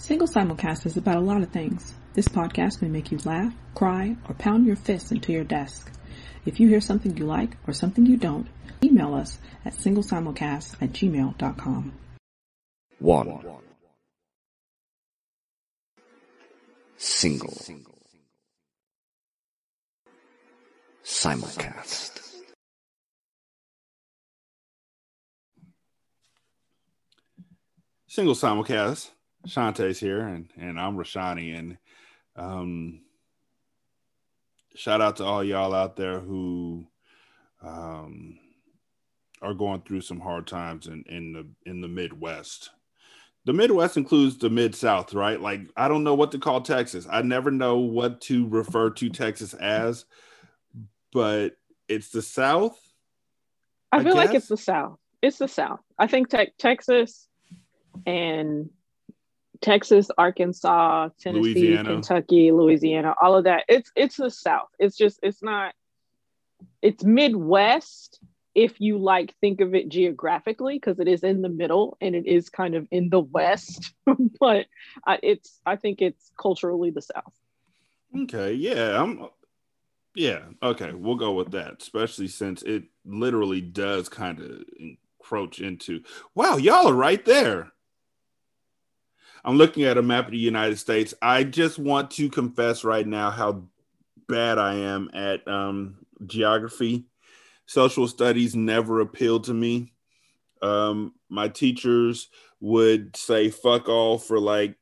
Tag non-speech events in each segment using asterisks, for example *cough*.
Single Simulcast is about a lot of things. This podcast may make you laugh, cry, or pound your fists into your desk. If you hear something you like or something you don't, email us at singlesimulcast at gmail.com. One. Single. Simulcast. Single simulcast. Shanta's here, and and I'm Rashani, and um, shout out to all y'all out there who um are going through some hard times in in the in the Midwest. The Midwest includes the Mid South, right? Like I don't know what to call Texas. I never know what to refer to Texas as, but it's the South. I, I feel like it's the South. It's the South. I think te- Texas and Texas, Arkansas, Tennessee, Louisiana. Kentucky, Louisiana, all of that. It's it's the South. It's just it's not. It's Midwest if you like think of it geographically because it is in the middle and it is kind of in the West, *laughs* but I, it's I think it's culturally the South. Okay, yeah, I'm yeah, okay, we'll go with that, especially since it literally does kind of encroach into wow, y'all are right there. I'm looking at a map of the United States. I just want to confess right now how bad I am at um, geography. Social studies never appealed to me. Um, my teachers would say fuck all for like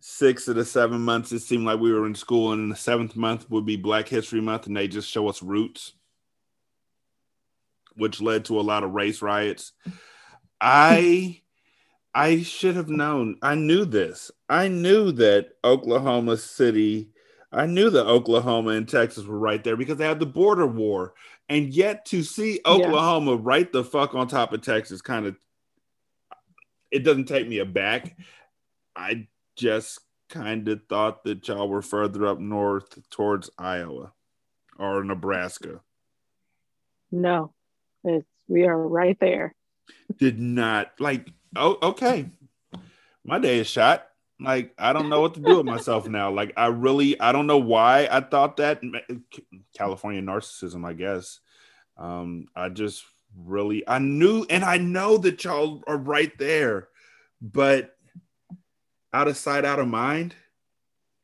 six of the seven months. It seemed like we were in school, and the seventh month would be Black History Month, and they just show us roots, which led to a lot of race riots. I I should have known. I knew this. I knew that Oklahoma City, I knew that Oklahoma and Texas were right there because they had the border war. And yet to see Oklahoma right the fuck on top of Texas kind of it doesn't take me aback. I just kind of thought that y'all were further up north towards Iowa or Nebraska. No, it's we are right there. Did not like oh okay. My day is shot. Like I don't know what to do with myself now. Like I really I don't know why I thought that California narcissism, I guess. Um I just really I knew and I know that y'all are right there, but out of sight, out of mind.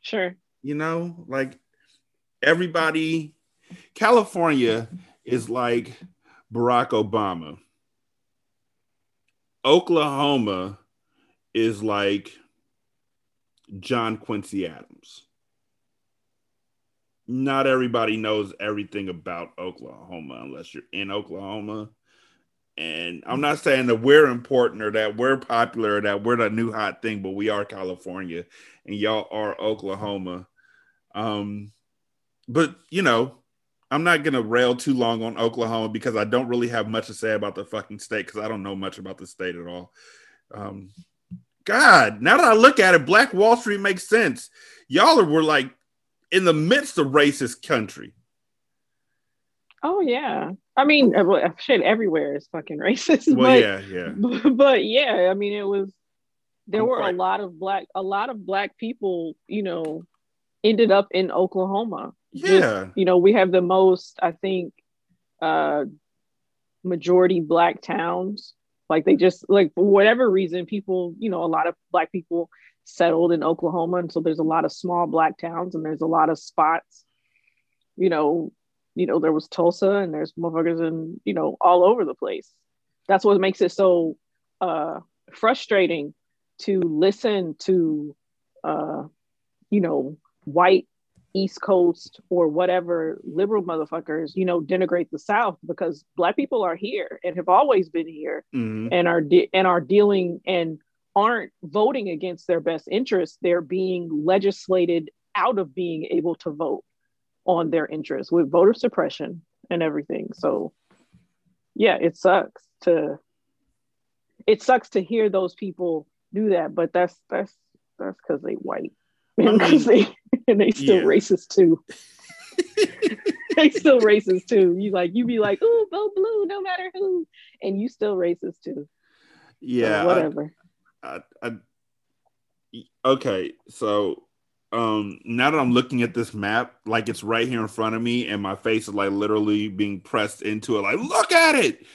Sure. you know like everybody california is like barack obama oklahoma is like john quincy adams. Not everybody knows everything about oklahoma unless you're in oklahoma. And i'm not saying that we're important or that we're popular or that we're the new hot thing but we are california and y'all are oklahoma. Um, but you know, I'm not gonna rail too long on Oklahoma because I don't really have much to say about the fucking state because I don't know much about the state at all. Um, God, now that I look at it, Black Wall Street makes sense. Y'all are, were like in the midst of racist country. Oh yeah. I mean, uh, shit everywhere is fucking *laughs* racist. Well, but, yeah, yeah. *laughs* but, but yeah, I mean, it was. There were a lot of black, a lot of black people, you know, ended up in Oklahoma. Just, Yeah. you know, we have the most, I think, uh, majority black towns. Like they just like for whatever reason, people, you know, a lot of black people settled in Oklahoma, and so there's a lot of small black towns, and there's a lot of spots. You know, you know, there was Tulsa, and there's motherfuckers in you know all over the place. That's what makes it so uh, frustrating to listen to, uh, you know, white East Coast or whatever liberal motherfuckers, you know, denigrate the South because black people are here and have always been here Mhm. and are de- and are dealing and aren't voting against their best interests. They're being legislated out of being able to vote on their interests with voter suppression and everything. So, yeah, it sucks to it sucks to hear those people do that, but that's that's that's because they white I and they *laughs* and they still yeah. racist too. *laughs* they still racist too. You like you be like, ooh, vote blue, no matter who, and you still racist too. So Yeah. I- whatever. I, I Okay, so um now that I'm looking at this map, like it's right here in front of me, and my face is like literally being pressed into it, like, look at it.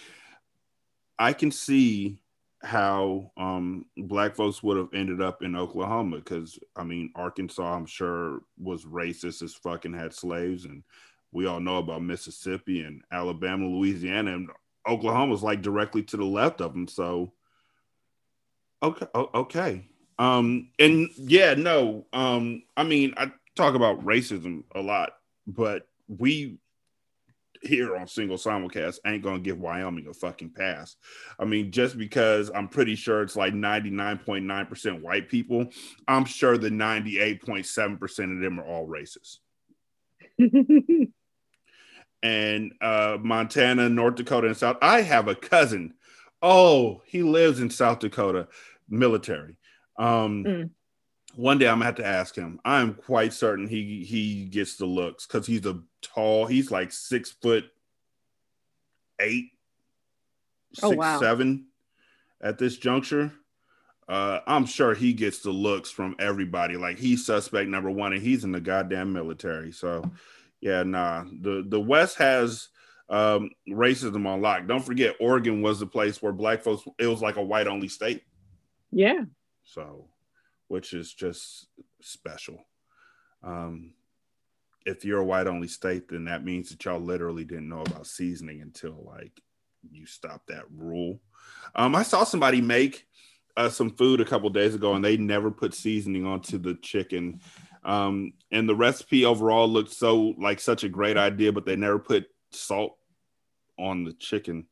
I can see how um black folks would have ended up in Oklahoma because I mean Arkansas I'm sure was racist as fucking had slaves and we all know about Mississippi and Alabama, Louisiana, and Oklahoma's like directly to the left of them. So okay, okay. Um and yeah, no. Um I mean I talk about racism a lot, but we here on single simulcast ain't gonna give Wyoming a fucking pass. I mean, just because I'm pretty sure it's like 99.9% white people, I'm sure the 98.7% of them are all racist. *laughs* and uh, Montana, North Dakota, and South. I have a cousin. Oh, he lives in South Dakota, military. Um, mm. One day I'm gonna have to ask him. I'm quite certain he he gets the looks because he's a tall. He's like six foot eight, oh, six wow. seven at this juncture. Uh, I'm sure he gets the looks from everybody. Like he's suspect number one, and he's in the goddamn military. So, yeah, nah. The the West has um, racism on lock. Don't forget, Oregon was the place where black folks. It was like a white only state. Yeah. So, which is just special. Um, if you're a white only state, then that means that y'all literally didn't know about seasoning until like you stopped that rule. Um, I saw somebody make uh, some food a couple days ago, and they never put seasoning onto the chicken. Um, and the recipe overall looked so like such a great idea, but they never put salt on the chicken.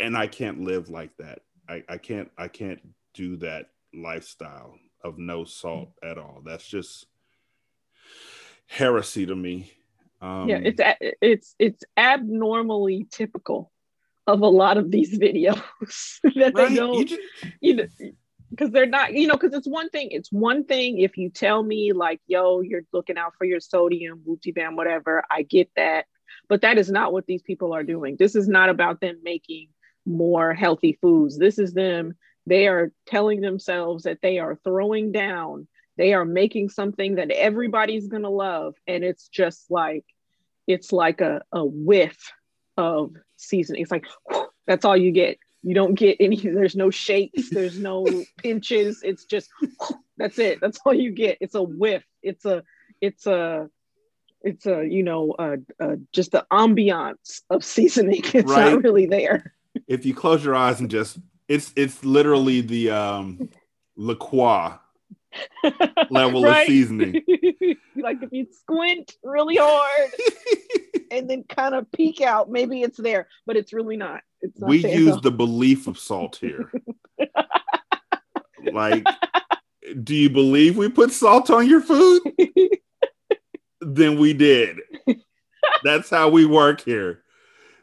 And I can't live like that. I, I can't I can't do that lifestyle of no salt at all. That's just heresy to me. Um, yeah, it's it's it's abnormally typical of a lot of these videos *laughs* that right? they don't, you, just... you know, because they're not, you know, because it's one thing. It's one thing if you tell me like, "Yo, you're looking out for your sodium, booty bam, whatever." I get that, but that is not what these people are doing. This is not about them making more healthy foods. This is them. They are telling themselves that they are throwing down they are making something that everybody's gonna love, and it's just like it's like a, a whiff of seasoning. It's like whew, that's all you get. You don't get any. *laughs* There's no shakes. There's no *laughs* pinches. It's just whew, that's it. That's all you get. It's a whiff. It's a it's a it's a you know uh, uh, just the ambiance of *laughs* seasoning. It's right. not really there. If you close your eyes and just it's it's literally the um La Croix *laughs* level of seasoning. *laughs* like if you squint really hard *laughs* and then kind of peek out, maybe it's there, but it's really not. It's not we use the belief of salt here. like, do you believe we put salt on your food? then we did. That's how we work here.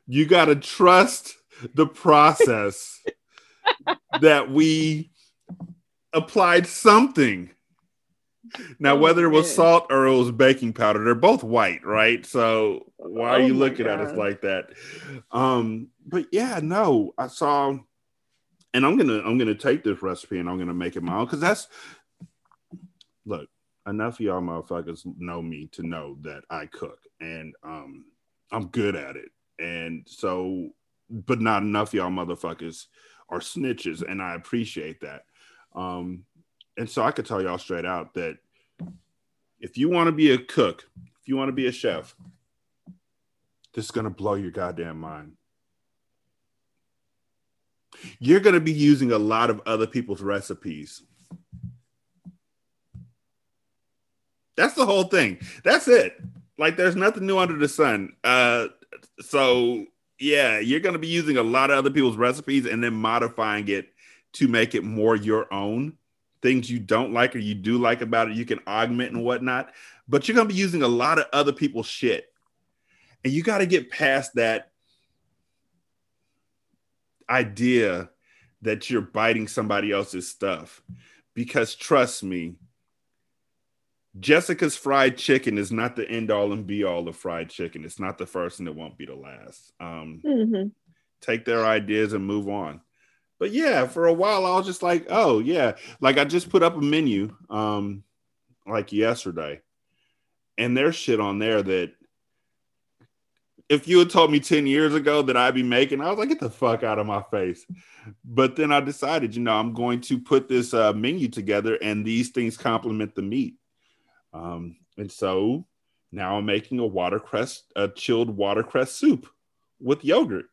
You got to trust the process that we applied something. Now, oh, whether it was salt or it was baking powder, they're both white, right? So why are oh you looking God. at us like that? Um, but yeah, no, I saw, and I'm gonna I'm gonna take this recipe and I'm gonna make it my own because that's look enough of y'all motherfuckers know me to know that I cook and um I'm good at it, and so but not enough y'all motherfuckers are snitches, and I appreciate that. Um, and so I could tell y'all straight out that if you want to be a cook, if you want to be a chef, this is going to blow your goddamn mind. You're going to be using a lot of other people's recipes. That's the whole thing. That's it. Like there's nothing new under the sun. Uh, so yeah, you're going to be using a lot of other people's recipes and then modifying it to make it more your own. Things you don't like or you do like about it, you can augment and whatnot. But you're gonna be using a lot of other people's shit. And you got to get past that idea that you're biting somebody else's stuff. Because trust me, Jessica's fried chicken is not the end all and be all of fried chicken. It's not the first and it won't be the last. Um, mm-hmm. Take their ideas and move on but yeah, for a while I was just like, oh yeah, like I just put up a menu, um, like yesterday, and there's shit on there that if you had told me 10 years ago that I'd be making, I was like, get the fuck out of my face. But then I decided, you know, I'm going to put this uh, menu together and these things complement the meat. Um, and so now I'm making a watercress, a chilled watercress soup with yogurt.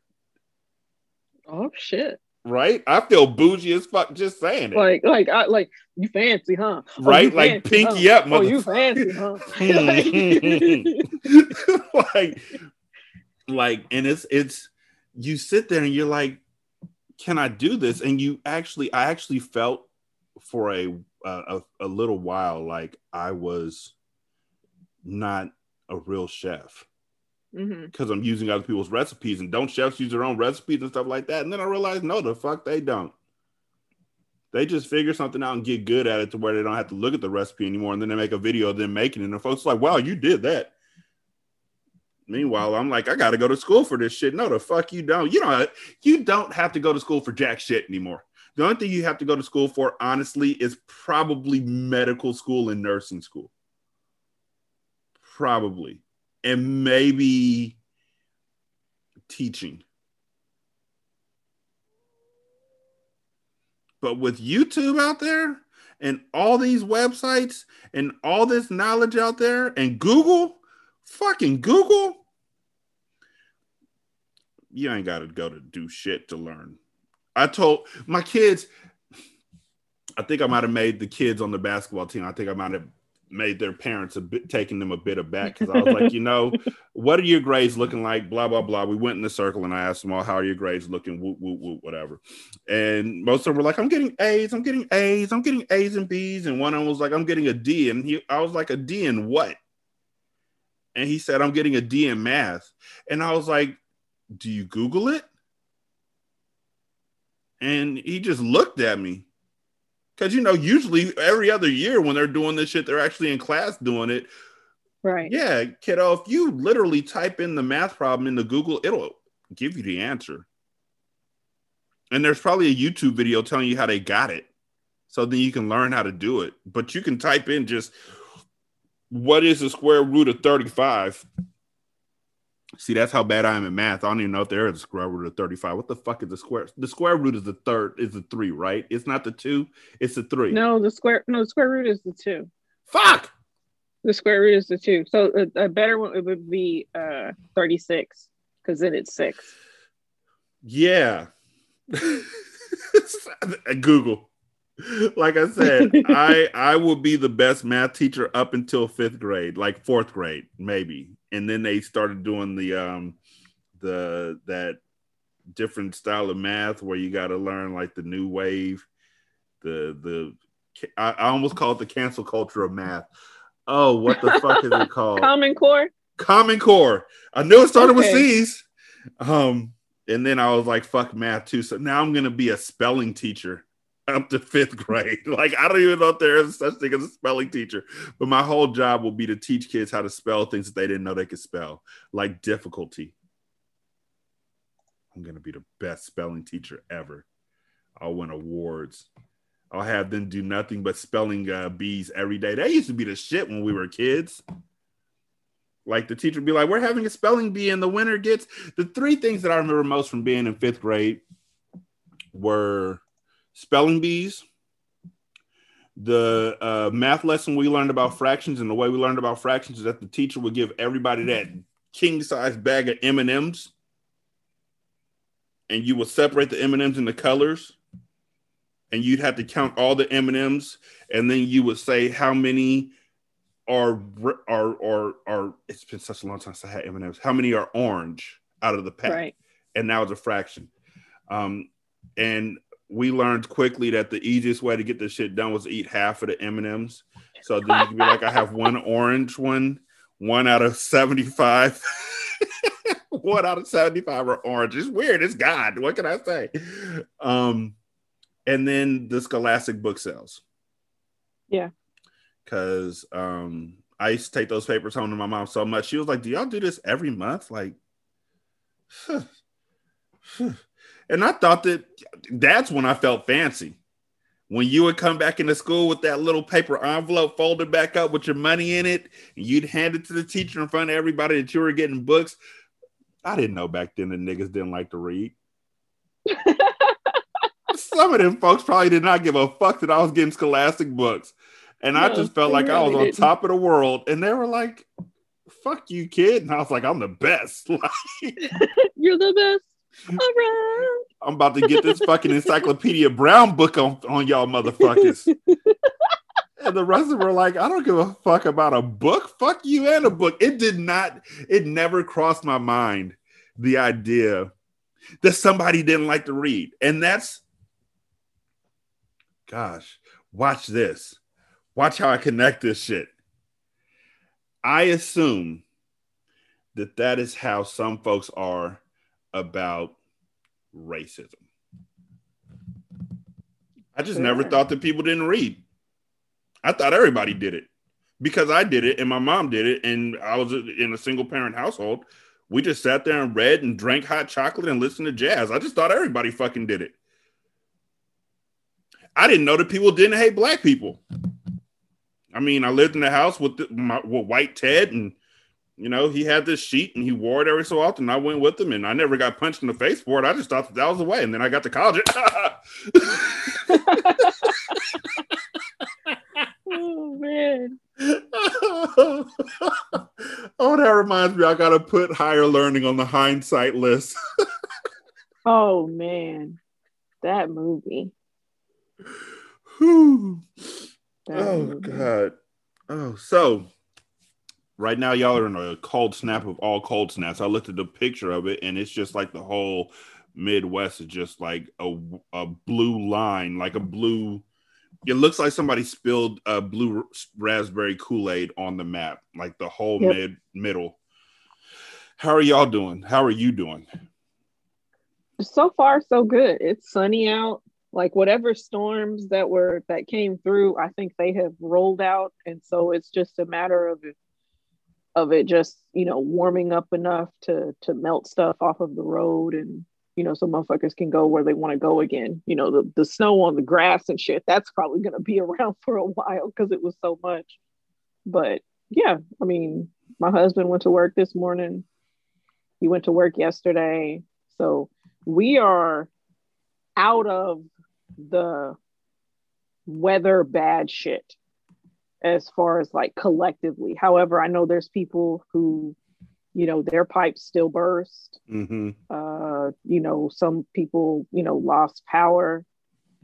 Oh shit. Right? I feel bougie as fuck just saying it. Like, like, I, like you fancy, huh? Oh, right? Like pinky huh? up, Oh, you fancy, huh? *laughs* *laughs* like, like, and it's it's you sit there and you're like, can I do this? And you actually, I actually felt for a a, a little while like I was not a real chef hmm because I'm using other people's recipes and don't chefs use their own recipes and stuff like that. And then I realized, no, the fuck they don't. They just figure something out and get good at it to where they don't have to look at the recipe anymore. And then they make a video of them making it. And the folks like, wow, you did that. Meanwhile, I'm like, I gotta go to school for this shit. No, the fuck you don't. You don't you don't have to go to school for jack shit anymore. The only thing you have to go to school for, honestly, is probably medical school and nursing school. Probably. And maybe teaching. But with YouTube out there and all these websites and all this knowledge out there and Google, fucking Google, you ain't got to go to do shit to learn. I told my kids, I think I might have made the kids on the basketball team. I think I might have made their parents a bit taking them a bit aback because I was like, you know, what are your grades looking like? Blah blah blah. We went in the circle and I asked them all, how are your grades looking? Whatever. And most of them were like, I'm getting A's, I'm getting A's, I'm getting A's and B's. And one of them was like, I'm getting a D. And he, I was like, a D in what? And he said, I'm getting a D in math. And I was like, Do you Google it? And he just looked at me. Because, you know, usually every other year when they're doing this shit, they're actually in class doing it. Right. Yeah, kiddo, if you literally type in the math problem into Google, it'll give you the answer. And there's probably a YouTube video telling you how they got it. So then you can learn how to do it. But you can type in just what is the square root of 35? See, that's how bad I am in math. I don't even know if there is a square root of 35. What the fuck is the square? The square root is the third, is the three, right? It's not the two, it's the three. No, the square. No, the square root is the two. Fuck. The square root is the two. So a, a better one it would be uh 36 because then it's six. Yeah. *laughs* Google. Like I said, *laughs* I I will be the best math teacher up until fifth grade, like fourth grade, maybe. And then they started doing the um the that different style of math where you got to learn like the new wave, the the I, I almost call it the cancel culture of math. Oh, what the fuck is it called? *laughs* Common Core. Common Core. I knew it started with C's. Um, and then I was like, fuck math too. So now I'm gonna be a spelling teacher up to fifth grade. *laughs* Like I don't even know if there is such a thing as a spelling teacher, but my whole job will be to teach kids how to spell things that they didn't know they could spell, like difficulty. I'm gonna be the best spelling teacher ever. I'll win awards. I'll have them do nothing but spelling uh, bees every day. That used to be the shit when we were kids. Like the teacher would be like, "We're having a spelling bee, and the winner gets." The three things that I remember most from being in fifth grade were spelling bees, the uh, math lesson we learned about fractions, and the way we learned about fractions is that the teacher would give everybody that king size bag of M and M's, and you would separate the M and M's into colors, and you'd have to count all the M and M's, and then you would say how many are are are are. It's been such a long time since I had M and M's. How many are orange out of the pack? Right. and now it's a fraction. Um, and we learned quickly that the easiest way to get this shit done was to eat half of the M and M's. So then you can be like, I have *laughs* one orange one, one out of seventy-five. *laughs* one out of seventy-five are orange. It's weird. It's God. What can I say? Um, and then the Scholastic book sales. Yeah. Because um, I used to take those papers home to my mom so much. She was like, "Do y'all do this every month?" Like, *sighs* *sighs* *sighs* And I thought that that's when I felt fancy. When you would come back into school with that little paper envelope folded back up with your money in it, and you'd hand it to the teacher in front of everybody that you were getting books. I didn't know back then that niggas didn't like to read. *laughs* Some of them folks probably did not give a fuck that I was getting scholastic books. And no, I just felt like really I was on didn't. top of the world. And they were like, fuck you, kid. And I was like, I'm the best. *laughs* *laughs* You're the best. I'm about to get this fucking Encyclopedia Brown book on, on y'all motherfuckers. and the rest of them were like, I don't give a fuck about a book. Fuck you and a book. It did not, it never crossed my mind the idea that somebody didn't like to read. And that's, gosh, watch this. Watch how I connect this shit. I assume that that is how some folks are about racism. I just never thought that people didn't read. I thought everybody did it because I did it and my mom did it, and I was in a single parent household. We just sat there and read and drank hot chocolate and listened to jazz. I just thought everybody fucking did it. I didn't know that people didn't hate black people. I mean, I lived in the house with, the, my, with White Ted, and you know, he had this sheet and he wore it every so often. I went with him, and I never got punched in the face for it. I just thought that, that was the way. And then I got to college. oh man. *laughs* oh, that reminds me. I gotta put higher learning on the hindsight list. *laughs* oh man, that movie. oh god. Oh, so right now y'all are in a cold snap of all cold snaps. I looked at the picture of it, and it's just like the whole Midwest is just like a a blue line, like a blue it looks like somebody spilled a blue raspberry Kool-Aid on the map, like the whole yep. mid middle. How are y'all doing? How are you doing? So far, so good. It's sunny out. Like whatever storms that were that came through, I think they have rolled out, and so it's just a matter of of it just you know warming up enough to to melt stuff off of the road and you know, so motherfuckers can go where they want to go again. You know, the, the snow on the grass and shit, that's probably going to be *laughs* around for a while because it was so much. But yeah, I mean, my husband went to work this morning. He went to work yesterday. So we are out of the weather bad shit as far as like collectively. However, I know there's people who you know their pipes still burst mm-hmm. uh, you know some people you know lost power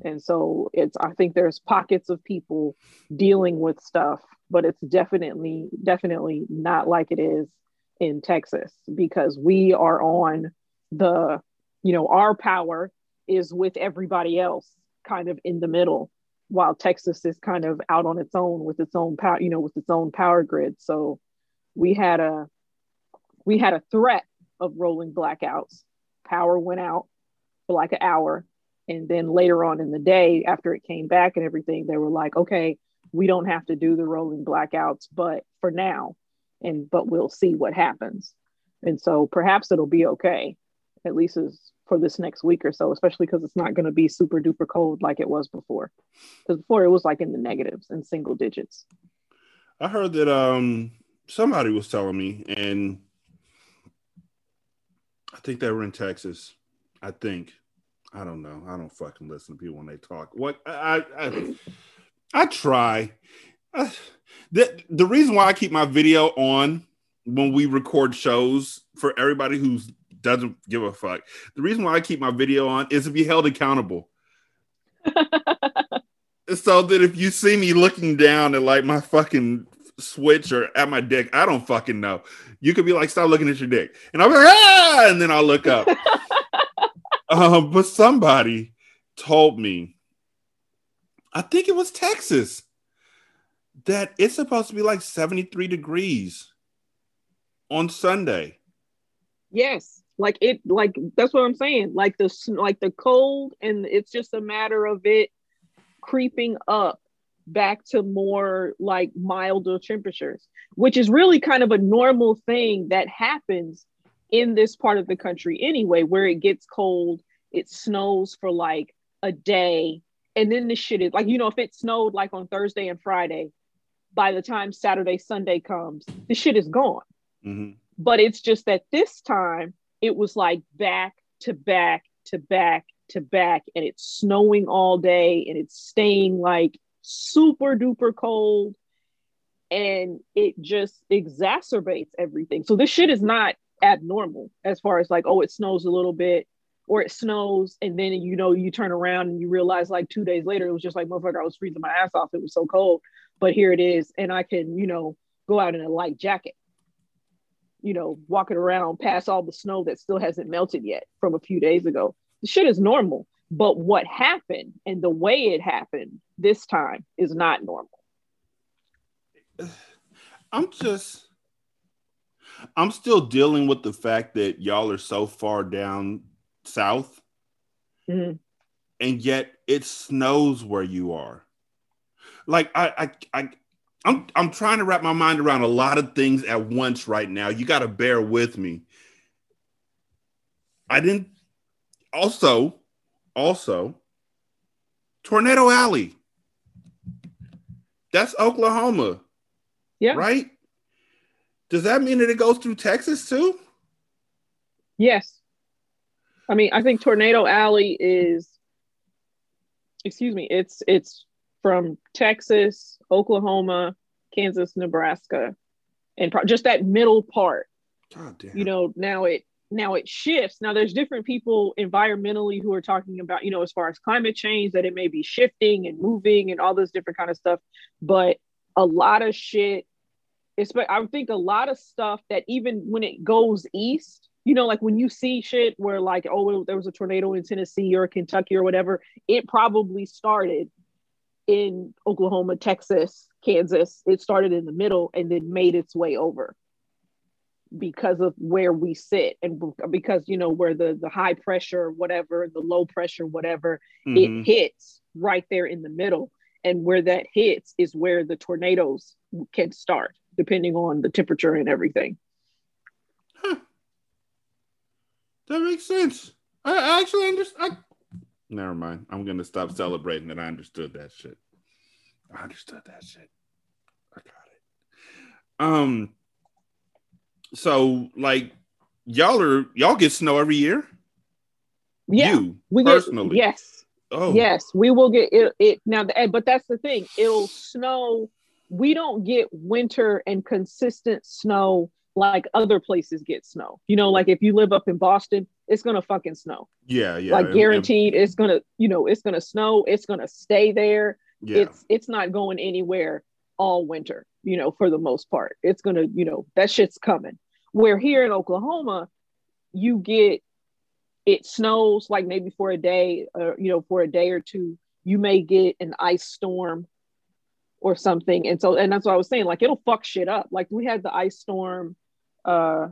and so it's i think there's pockets of people dealing with stuff but it's definitely definitely not like it is in texas because we are on the you know our power is with everybody else kind of in the middle while texas is kind of out on its own with its own power you know with its own power grid so we had a we had a threat of rolling blackouts. Power went out for like an hour. And then later on in the day, after it came back and everything, they were like, okay, we don't have to do the rolling blackouts, but for now, and but we'll see what happens. And so perhaps it'll be okay, at least as for this next week or so, especially because it's not going to be super duper cold like it was before. Because before it was like in the negatives and single digits. I heard that um somebody was telling me, and I think they were in Texas. I think. I don't know. I don't fucking listen to people when they talk. What I I, I try. I, the the reason why I keep my video on when we record shows for everybody who doesn't give a fuck. The reason why I keep my video on is to be held accountable. *laughs* so that if you see me looking down at like my fucking switch or at my dick, I don't fucking know. You could be like, stop looking at your dick. And I'll be like, ah, and then I'll look up. um, *laughs* but somebody told me, I think it was Texas, that it's supposed to be like 73 degrees on Sunday. Yes. Like it, like that's what I'm saying. Like the like the cold, and it's just a matter of it creeping up back to more like milder temperatures, which is really kind of a normal thing that happens in this part of the country anyway, where it gets cold it snows for like a day and then the shit is like you know if it snowed like on thursday and friday by the time saturday sunday comes the shit is gone Mhm. but it's just that this time it was like back to back to back to back and it's snowing all day and it's staying like super duper cold and it just exacerbates everything. So this shit is not abnormal as far as like oh it snows a little bit or it snows and then you know you turn around and you realize like two days later it was just like motherfucker i was freezing my ass off. It was so cold. But here it is and i can you know go out in a light jacket you know walking around past all the snow that still hasn't melted yet from a few days ago the shit is normal but what happened and the way it happened this time is not normal *sighs* I'm just, I'm still dealing with the fact that y'all are so far down south, Mhm. and yet it snows where you are. Like I, I, I, I'm, I'm trying to wrap my mind around a lot of things at once right now. You got to bear with me. I didn't. Also, also, Tornado Alley. That's Oklahoma. Yeah. Right? Does that mean that it goes through Texas too? Yes. I mean, I think Tornado Alley is excuse me, it's it's from Texas, Oklahoma, Kansas, Nebraska, and pro- just that middle part. God damn. You know, now it now it shifts. Now there's different people environmentally who are talking about, you know, as far as climate change, that it may be shifting and moving and all this different kind of stuff. But a lot of shit, it's I think a lot of stuff that even when it goes east, you know, like when you see shit where like, oh, there was a tornado in Tennessee or Kentucky or whatever, it probably started in Oklahoma, Texas, Kansas. It started in the middle and then made its way over because of where we sit and because you know where the the high pressure whatever the low pressure whatever Mhm. it hits right there in the middle and where that hits is where the tornadoes can start depending on the temperature and everything That makes sense. I I actually understand. Never mind. I'm gonna stop celebrating that I understood that shit. I understood that shit. I got it. Um. So, like, y'all are y'all get snow every year. yeah you we get personally. yes Oh, yes we will get it, it now the- but that's the thing it'll snow we don't get winter and consistent snow like other places get snow you know like if you live up in boston it's gonna fucking snow. Yeah, yeah. like and- guaranteed it's gonna you know it's gonna snow it's gonna stay there. Yeah. it's it's not going anywhere all winter you know for the most part. It's gonna you know that shit's coming. Where here in oklahoma you get it snows like maybe for a day or you know for a day or two you may get an ice storm or something. And so and that's what i was saying like it'll fuck shit up. Like we had the ice storm uh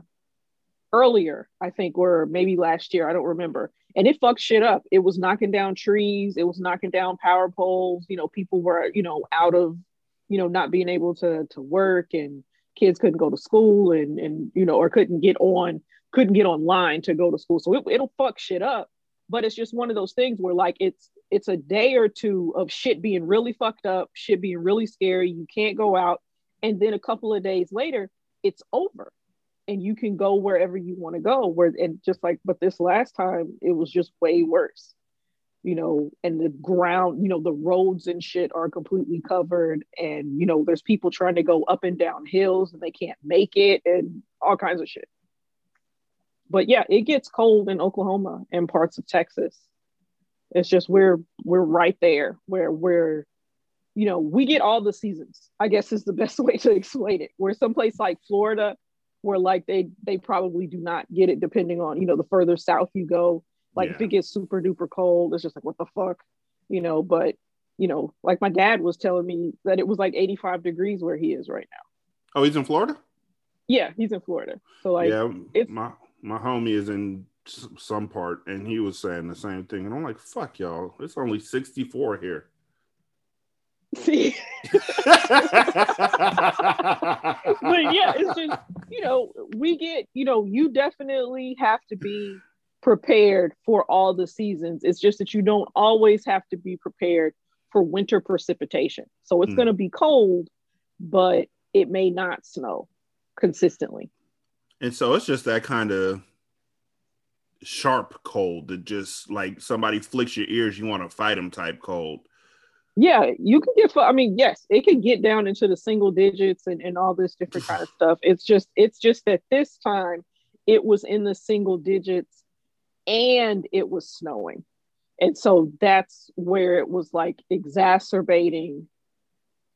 earlier i think or maybe last year i don't remember. And it fucked shit up. It was knocking down trees. It was knocking down power poles. You know people were you know out of you know not being able to to work and kids couldn't go to school and and you know or couldn't get on couldn't get online to go to school. So it, it'll fuck shit up. But it's just one of those things where like it's it's a day or two of shit being really fucked up shit being really scary. You can't go out. And then a couple of days later it's over and you can go wherever you want to go where and just like but this last time it was just way worse. You know and the ground you know the roads and shit are completely covered and you know there's people trying to go up and down hills and they can't make it and all kinds of shit. But yeah it gets cold in oklahoma and parts of texas. It's just we're we're right there where we're you know we get all the seasons i guess is the *laughs* best way to explain it. We're someplace like florida where like they they probably do not get it depending on you know the further south you go. Like if it gets super duper cold it's just like what the fuck you know? But you know like my dad was telling me that it was like 85 degrees where he is right now. Oh, he's in Florida. yeah he's in florida. So like yeah, it's- my my homie is in some part, and he was saying the same thing, and I'm like, "Fuck y'all, it's only 64 here." See *laughs* but yeah it's just you know we get you know you definitely have to be prepared for all the seasons. It's just that you don't always have to be prepared for winter precipitation. So it's Mm. going to be cold, but it may not snow consistently. And so it's just that kind of sharp cold that just like somebody flicks your ears, you want to fight them type cold. Yeah, you can get. I mean, yes, it can get down into the single digits and, and all this different kind of *laughs* stuff. It's just it's just that this time it was in the single digits and it was snowing. And so that's where it was like exacerbating,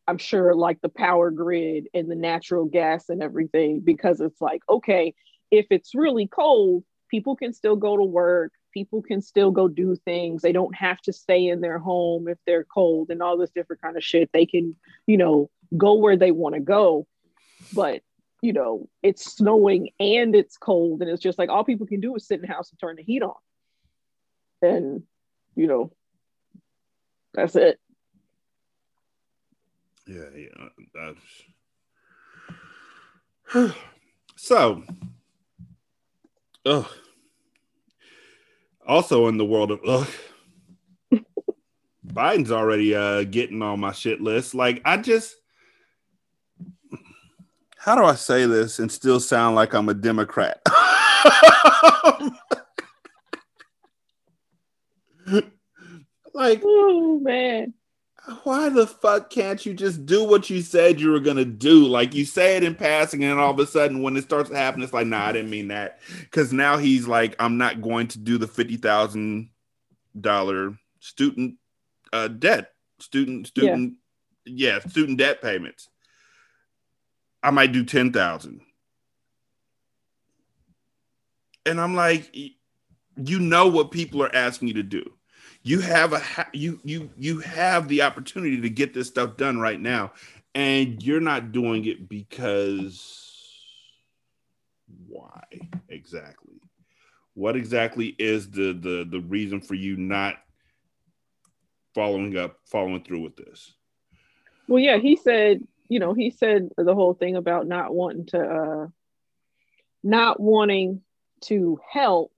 I'm sure, like the power grid and the natural gas and everything, because it's like, okay, if it's really cold, people can still go to work, people can still go do things. They don't have to stay in their home if they're cold and all this different kind of shit. They can, you know, go where they want to go. But you know, it's snowing and it's cold, and it's just like all people can do is sit in the house and turn the heat on. And, you know, that's it. Yeah, yeah. That's... *sighs* so, ugh. Also in the world of ugh, *laughs* Biden's already uh, getting on my shit list. Like, I just, how do I say this and still sound like I'm a Democrat? *laughs* like, Oh man. Why the fuck can't you just do what you said you were gonna do? Like you say it in passing, and all of a sudden, when it starts to happen, it's like, nah, I didn't mean that. Because now he's like, I'm not going to do the fifty thousand dollar student uh, debt, student student, yeah. student debt payments. I might do ten thousand, and I'm like, you know what people are asking you to do you have a you you you have the opportunity to get this stuff done right now and you're not doing it because why exactly? What exactly is the the the reason for you not following up following through with this? Well, yeah, he said, you know, he said the whole thing about not wanting to, uh, not wanting to help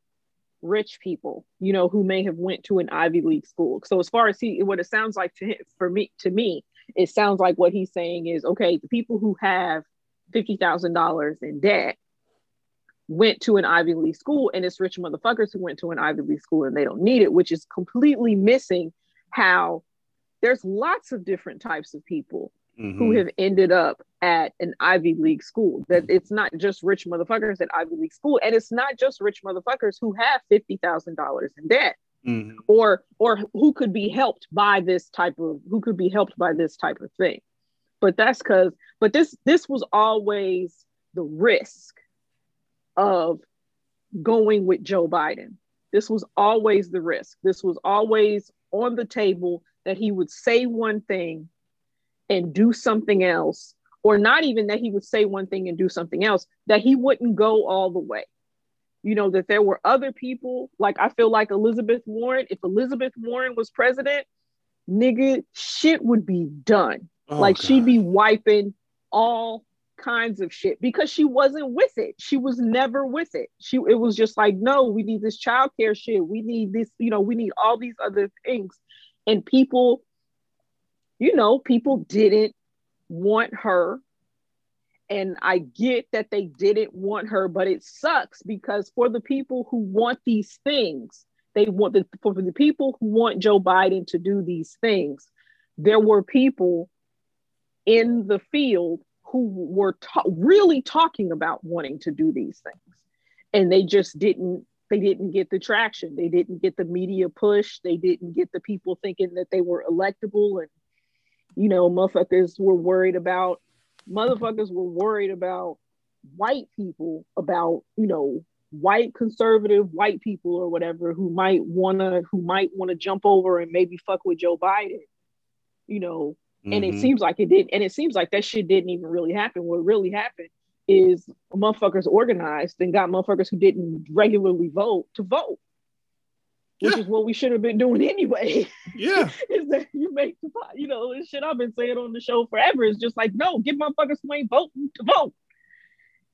rich people, you know, who may have went to an Ivy League school. So as far as he, what it sounds like to him, for me, to me, it sounds like what he's saying is, okay, the people who have fifty thousand dollars in debt went to an Ivy League school, and it's rich motherfuckers who went to an Ivy League school and they don't need it, which is completely missing how there's lots of different types of people who Mhm. have ended up at an Ivy League school. That it's not just rich motherfuckers at Ivy League school, and it's not just rich motherfuckers who have fifty thousand dollars in debt, Mhm. or or who could be helped by this type of who could be helped by this type of thing. But that's because, but this this was always the risk of going with Joe Biden. This was always the risk. This was always on the table that he would say one thing and do something else, or not even that he would say one thing and do something else, that he wouldn't go all the way. You know, that there were other people, like I feel like Elizabeth Warren, if Elizabeth Warren was president, nigga, shit would be done. Oh, like she'd be wiping all kinds of shit because she wasn't with it. She was never with it. She it was just like, no, we need this childcare shit. We need this, you know, we need all these other things. And people, you know, people didn't want her. And I get that they didn't want her, but it sucks because for the people who want these things, they want the for the people who want Joe Biden to do these things, there were people in the field who were ta- really talking about wanting to do these things. And they just didn't they didn't get the traction. They didn't get the media push. They didn't get the people thinking that they were electable and you know motherfuckers were worried about motherfuckers were worried about white people about you know white conservative white people or whatever who might want to who might want to jump over and maybe fuck with Joe Biden you know? And it Mhm. seems like it did and it seems like that shit didn't even really happen. What really happened is motherfuckers organized and got motherfuckers who didn't regularly vote to vote which Yeah. is what we should have been doing anyway. Yeah. *laughs* Is that you make the pot you know this shit i've been saying on the show forever is just like no get motherfuckers who ain't voting to vote.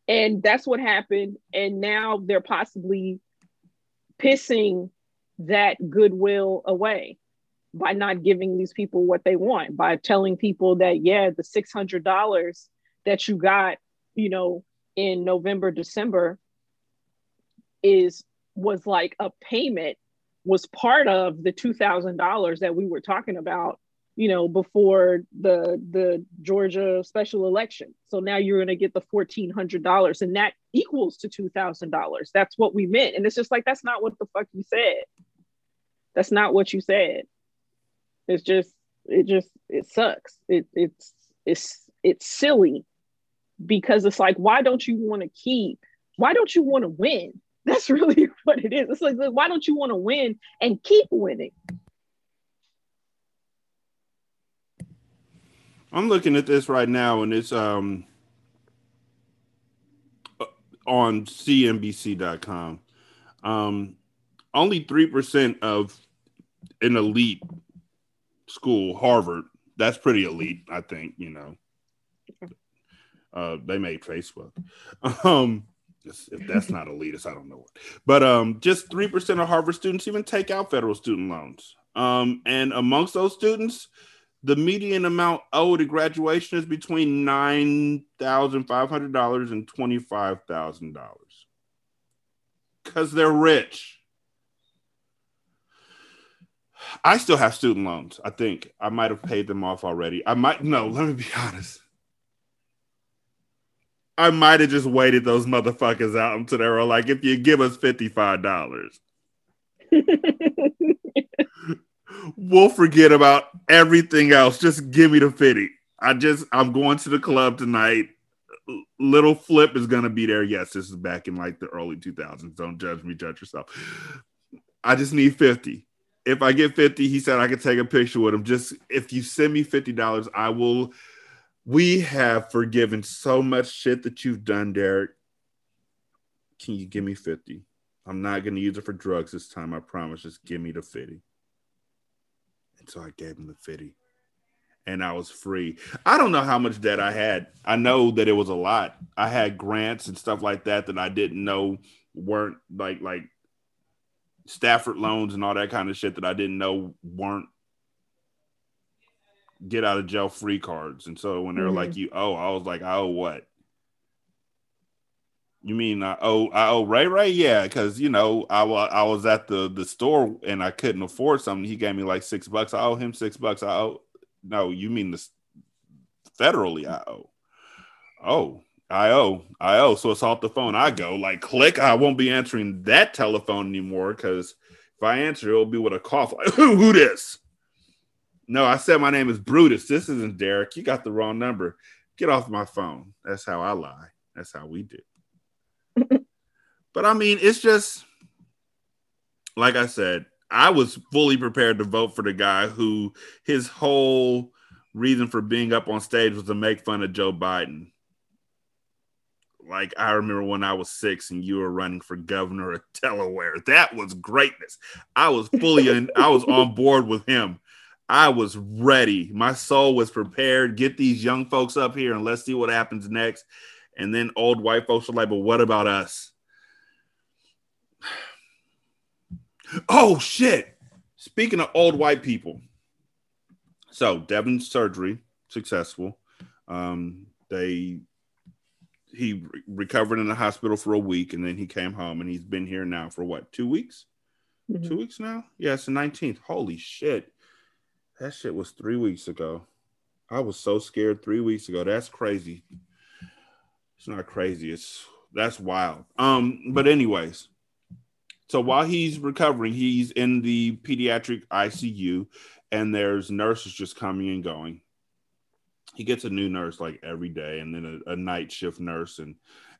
And that's what happened. And now they're possibly pissing that goodwill away by not giving these people what they want, by telling people that, yeah, the $600 that you got, you know, in November, December is was like a payment was part of the $2000 that we were talking about you know before the the georgia special election. So now you're going to get the $1400 and that equals to $2000 that's what we meant. And it's just like that's not what the fuck you said. That's not what you said. It's just it just it sucks. It it's it's it's silly. Because it's like why don't you want to keep why don't you want to win that's *laughs* really what it is it's like why don't you want to win and keep winning I'm looking at this right now, and it's um on CNBC.com. Um, only three percent of an elite school, Harvard. That's pretty elite, I think. You know, uh, they made Facebook. *laughs* Um, if that's not elitist, I don't know what. But um, just three percent of Harvard students even take out federal student loans. Um, and amongst those students, the median amount owed at graduation is between nine thousand five hundred dollars and twenty five thousand dollars because they're rich. I still have student loans. I think I might have paid them off already. I might no. Let me be honest. I might have just waited those motherfuckers out until they were like, if you give us fifty five dollars. we'll forget about everything else. Just give me the fitty. I just I'm going to the club tonight. Lil' Flip is gonna be there. Yes, this is back in like the early 2000s. Don't judge me, judge yourself. I just need 50. If I get 50, he said I could take a picture with him. Just if you send me $50, I will. We have forgiven so much shit that you've done, Derek. Can you give me 50? I'm not gonna use it for drugs this time, I promise. Just give me the 50. And so I gave him the 50 and I was free. I don't know how much debt I had. I know that it was a lot. I had grants and stuff like that that I didn't know weren't like like Stafford loans and all that kind of shit that I didn't know weren't get out of jail free cards. And so when they're mm-hmm. like, "You oh," I was like, "I owe what?" You mean I owe I owe Ray Ray? Yeah, because you know I, I was at the the store and I couldn't afford something. He gave me like six bucks. I owe him six bucks. I owe no. You mean this federally? I owe. Oh, I owe. I owe. So it's off the phone. I go like click. I won't be answering that telephone anymore because if I answer, it'll be with a cough. *laughs* Like who who this? No, I said my name is Brutus. This isn't Derek. You got the wrong number. Get off my phone. That's how I lie. That's how we do. *laughs* but I mean, it's just like I said, I was fully prepared to vote for the guy who his whole reason for being up on stage was to make fun of Joe Biden. Like I remember when I was six and you were running for governor of Delaware. That was greatness. I was fully in, I was on board with him. I was ready. My soul was prepared. Get these young folks up here and let's see what happens next. And then old white folks are like, but what about us? *sighs* Oh shit. Speaking of old white people. So Devin's surgery successful. Um, they he re- recovered in the hospital for a week and then he came home and he's been here now for what two weeks? Mm-hmm. Two weeks now? Yeah, it's the 19th. Holy shit. That shit was three weeks ago. I was so scared three weeks ago. That's crazy. It's not crazy. It's that's wild. Um, but anyways, so while he's recovering, he's in the pediatric ICU, and there's nurses just coming and going. He gets a new nurse like every day, and then a, a night shift nurse, and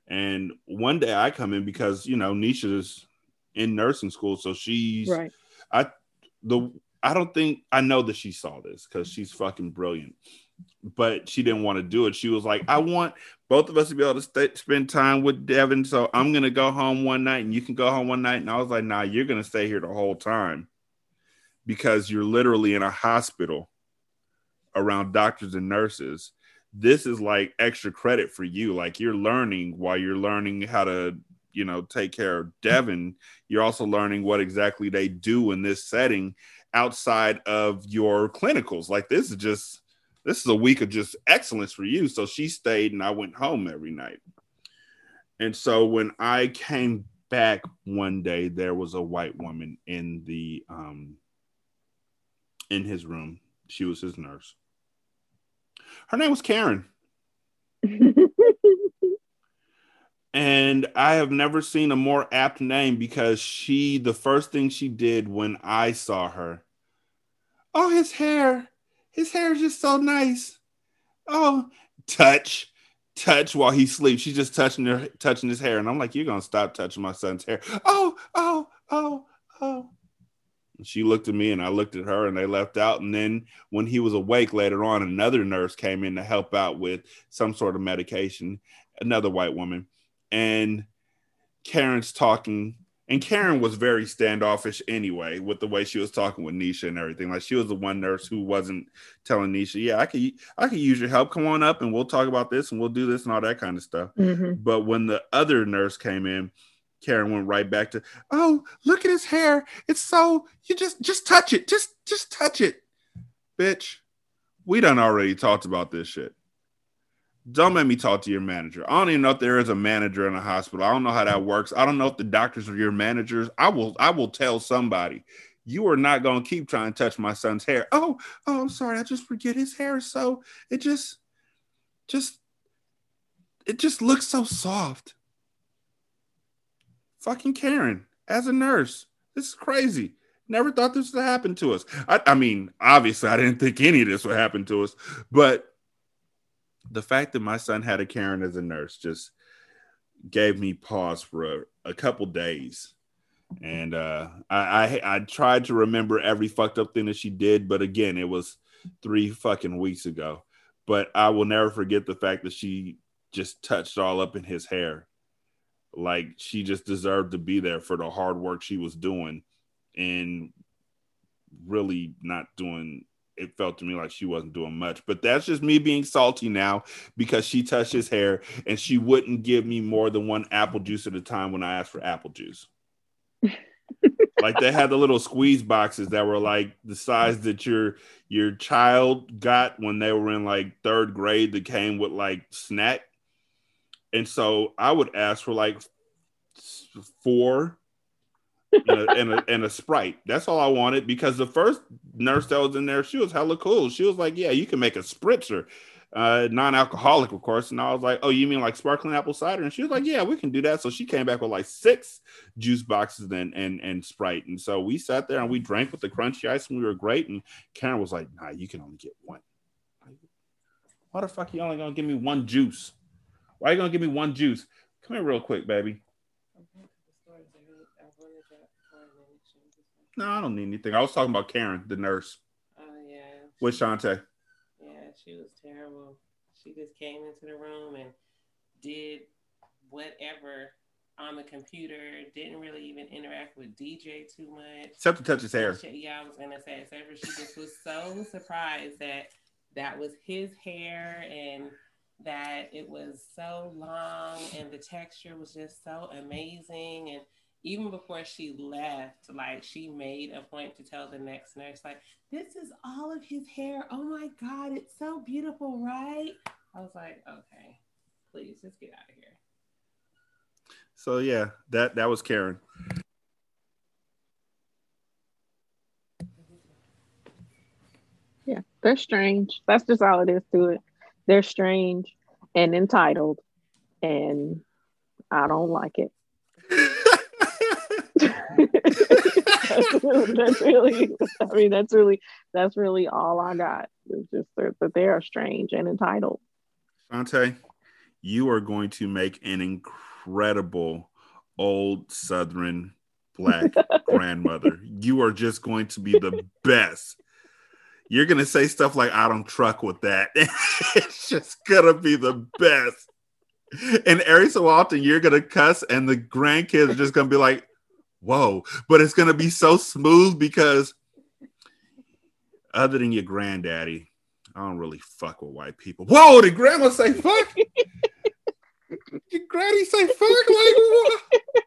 and one day I come in because you know Nisha's in nursing school, so she's right. I the I don't think I know that she saw this because she's fucking brilliant but she didn't want to do it. She was like, I want both of us to be able to spend time with Devin. So I'm to go home one night and you can go home one night. And I was like, nah, you're to stay here the whole time because you're literally in a hospital around doctors and nurses. This is like extra credit for you. Like you're learning while you're learning how to you know take care of Devin, you're also learning what exactly they do in this setting outside of your clinicals. Like this is just this is a week of just excellence for you. So she stayed and I went home every night. And so when I came back one day, there was a white woman in the um in his room. She was his nurse. Her name was Karen. *laughs* and I have never seen a more apt name because she, the first thing she did when I saw her, oh, his hair, his hair is just so nice. Oh, touch, touch while he sleeps. She's just touching her, touching his hair, and I'm like, you're gonna stop touching my son's hair. Oh, oh, oh, oh. She looked at me and I looked at her and they left out. And then when he was awake later on, another nurse came in to help out with some sort of medication, another white woman. And Karen's talking, and Karen was very standoffish anyway with the way she was talking with Nisha and everything. Like she was the one nurse who wasn't telling Nisha, "Yeah, I could, I could use your help. Come on up and we'll talk about this and we'll do this and all that kind of stuff." Mhm. But when the other nurse came in, Karen went right back to, "Oh, look at his hair. It's so you just just touch it. Just just touch it." Bitch, we done already talked about this shit. Don't make me talk to your manager. I don't even know if there is a manager in a hospital. I don't know how that works. I don't know if the doctors are your managers. I will I will tell somebody. You are not going to keep trying to touch my son's hair. Oh, oh, I'm sorry. I just forget his hair so it just just it just looks so soft fucking Karen as a nurse. This is crazy. Never thought this would happen to us. I, I mean, obviously, I didn't think any of this would happen to us, but the fact that my son had a Karen as a nurse just gave me pause for a, a couple days. And uh, I, I I tried to remember every fucked up thing that she did, but again, it was three fucking weeks ago. But I will never forget the fact that she just touched all up in his hair like she just deserved to be there for the hard work she was doing and really not doing it felt to me like she wasn't doing much but that's just me being salty now because she touched his hair and she wouldn't give me more than one apple juice at a time when i asked for apple juice. *laughs* Like they had the little squeeze boxes that were like the size that your your child got when they were in like third grade that came with like snack. And so I would ask for like four and a, and, a, and a sprite. That's all I wanted because the first nurse that was in there, she was hella cool. She was like, "Yeah, you can make a spritzer, uh, non-alcoholic, of course." And I was like, "Oh, you mean like sparkling apple cider?" And she was like, "Yeah, we can do that." So she came back with like six juice boxes and and and sprite. And so we sat there and we drank with the crunchy ice, and we were great. And Karen was like, "Nah, you can only get one." Why the fuck you only gonna give me one juice? Why you gonna give me one juice? Come here real quick, baby. No, I don't need anything. I was talking about Karen, the nurse, Oh yeah. with Shanta. Yeah, she was terrible. She just came into the room and did whatever on the computer. Didn't really even interact with DJ too much. Except to touch his hair. Yeah, I was gonna say, except for she just was so surprised that that was his hair and that it was so long and the texture was just so amazing and even before she left like she made a point to tell the next nurse like this is all of his hair oh my god it's so beautiful right i was like okay please just get out of here So yeah, that that was Karen. Yeah, they're strange. That's just all it is to it. They're strange and entitled, and I don't like it. That's, really, that's really, I mean, that's really, that's really all I got. It's just that that they are strange and entitled. Shanta, you are going to make an incredible old Southern black *laughs* grandmother. You are just going to be the best. You're gonna say stuff like, I don't truck with that. *laughs* it's just gonna be the best. And every so often you're gonna cuss, and the grandkids are just gonna be like, whoa, but it's gonna be so smooth because other than your granddaddy, I don't really fuck with white people. Whoa, did grandma say fuck? *laughs* Did granny say fuck? Like what?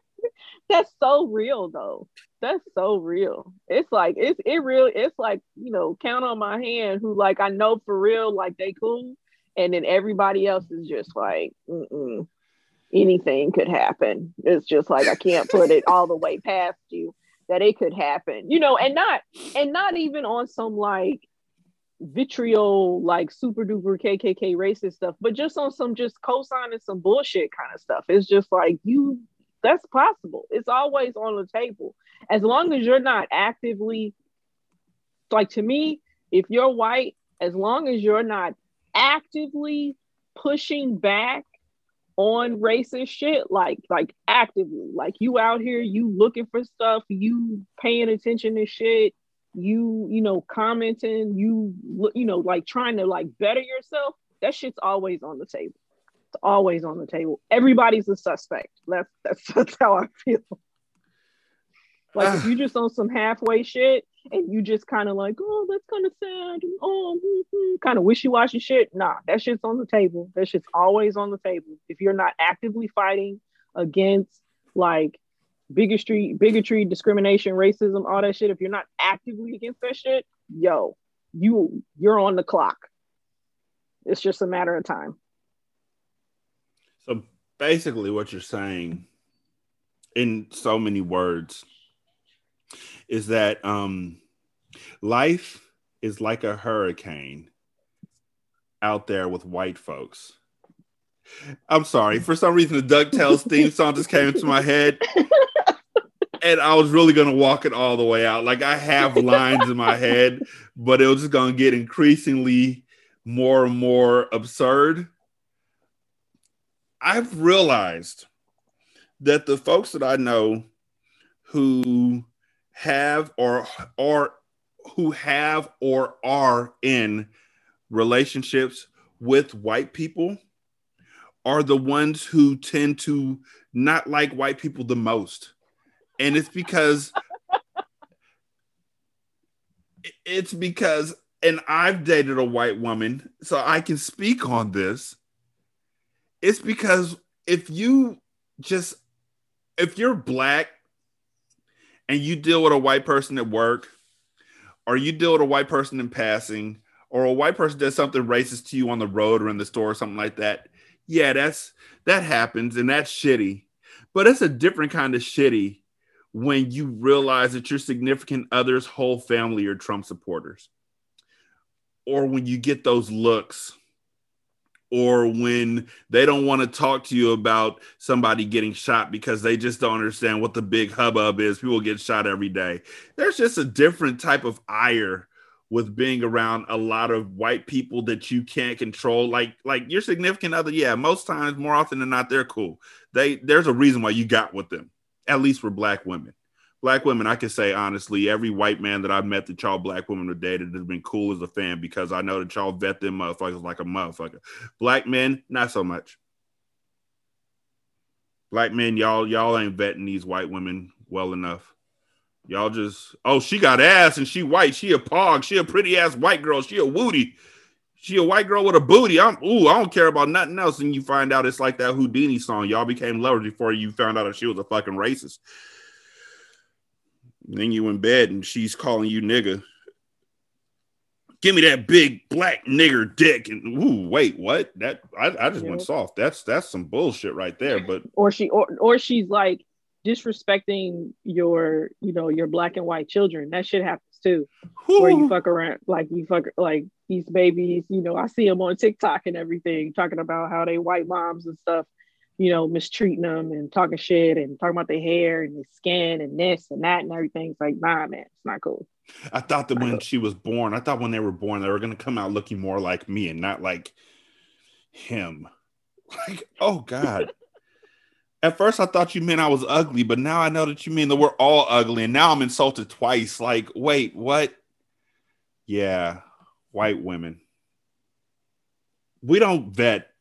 *laughs* that's so real though. That's so real. It's like it's it real. It's like you know, count on my hand who like I know for real like they cool, and then everybody else is just like Mm-mm. Anything could happen. It's just like I can't put it all the way past you that it could happen, you know, and not and not even on some like vitriol like super duper KKK racist stuff, but just on some just co-signing some bullshit kind of stuff. It's just like you that's possible. It's always on the table. As long as you're not actively like to me, if you're white, as long as you're not actively pushing back on racist shit, like like actively, like you out here, you looking for stuff, you paying attention to shit, you you know commenting you you know like trying to like better yourself. That shit's always on the table. It's always on the table. Everybody's a suspect. That's *laughs* that's, that's how i feel. Like if *sighs* you just on some halfway shit and you just kind of like oh that's kind of sad and oh mm-hmm, kind of wishy-washy shit nah that shit's on the table that shit's always on the table if you're not actively fighting against like bigotry, bigotry, discrimination, racism, all that shit, if you're not actively against that shit, yo, you you're on the clock. It's just a matter of time. So basically what you're saying in so many words is that um life is like a hurricane out there with white folks. I'm sorry. For some reason, the DuckTales theme song just came into my head. and I was really gonna walk it all the way out. Like I have lines in my head, but it was just gonna get increasingly more and more absurd. I've realized that the folks that I know who have or or who have or are in relationships with white people are the ones who tend to not like white people the most and it's because *laughs* it's because and I've dated a white woman, so I can speak on this. It's because if you just if you're black and you deal with a white person at work, or you deal with a white person in passing, or a white person does something racist to you on the road or in the store or something like that, yeah, that's that happens and that's shitty. But it's a different kind of shitty when you realize that your significant other's whole family are Trump supporters, or when you get those looks, or when they don't want to talk to you about somebody getting shot because they just don't understand what the big hubbub is. People get shot every day. There's just a different type of ire with being around a lot of white people that you can't control like like your significant other yeah most times more often than not they're cool they there's a reason why you got with them at least for black women. Black women, I can say honestly, every white man that I've met that y'all black women have dated has been cool as a fan because I know that y'all vet them motherfuckers like a motherfucker. Black men, not so much. Black men, y'all, y'all ain't vetting these white women well enough. Y'all just, oh, she got ass and she white. She a pog. She a pretty ass white girl. She a woody. She a white girl with a booty. I'm ooh, I don't care about nothing else. And you find out it's like that Houdini song. Y'all became lovers before you found out that she was a fucking racist. Then you in bed and she's calling you nigga. Give me that big black nigger dick. And ooh, wait, what? That I, I just yeah. went soft. That's that's some bullshit right there. But or she or or she's like disrespecting your, you know, your black and white children. That shit happens too. Where you fuck around, like you fuck like these babies, you know, I see them on TikTok and everything talking about how they white moms and stuff, you know, mistreating them and talking shit and talking about their hair and their skin and this and that and everything. It's like, nah, man, it's not cool. I thought that when cool. she was born, I thought when they were born, they were going to come out looking more like me and not like him. *laughs* Like, oh God. *laughs* At first, I thought you meant I was ugly, but now I know that you mean that we're all ugly. And now I'm insulted twice. Like, wait, what? Yeah, white women. We don't vet.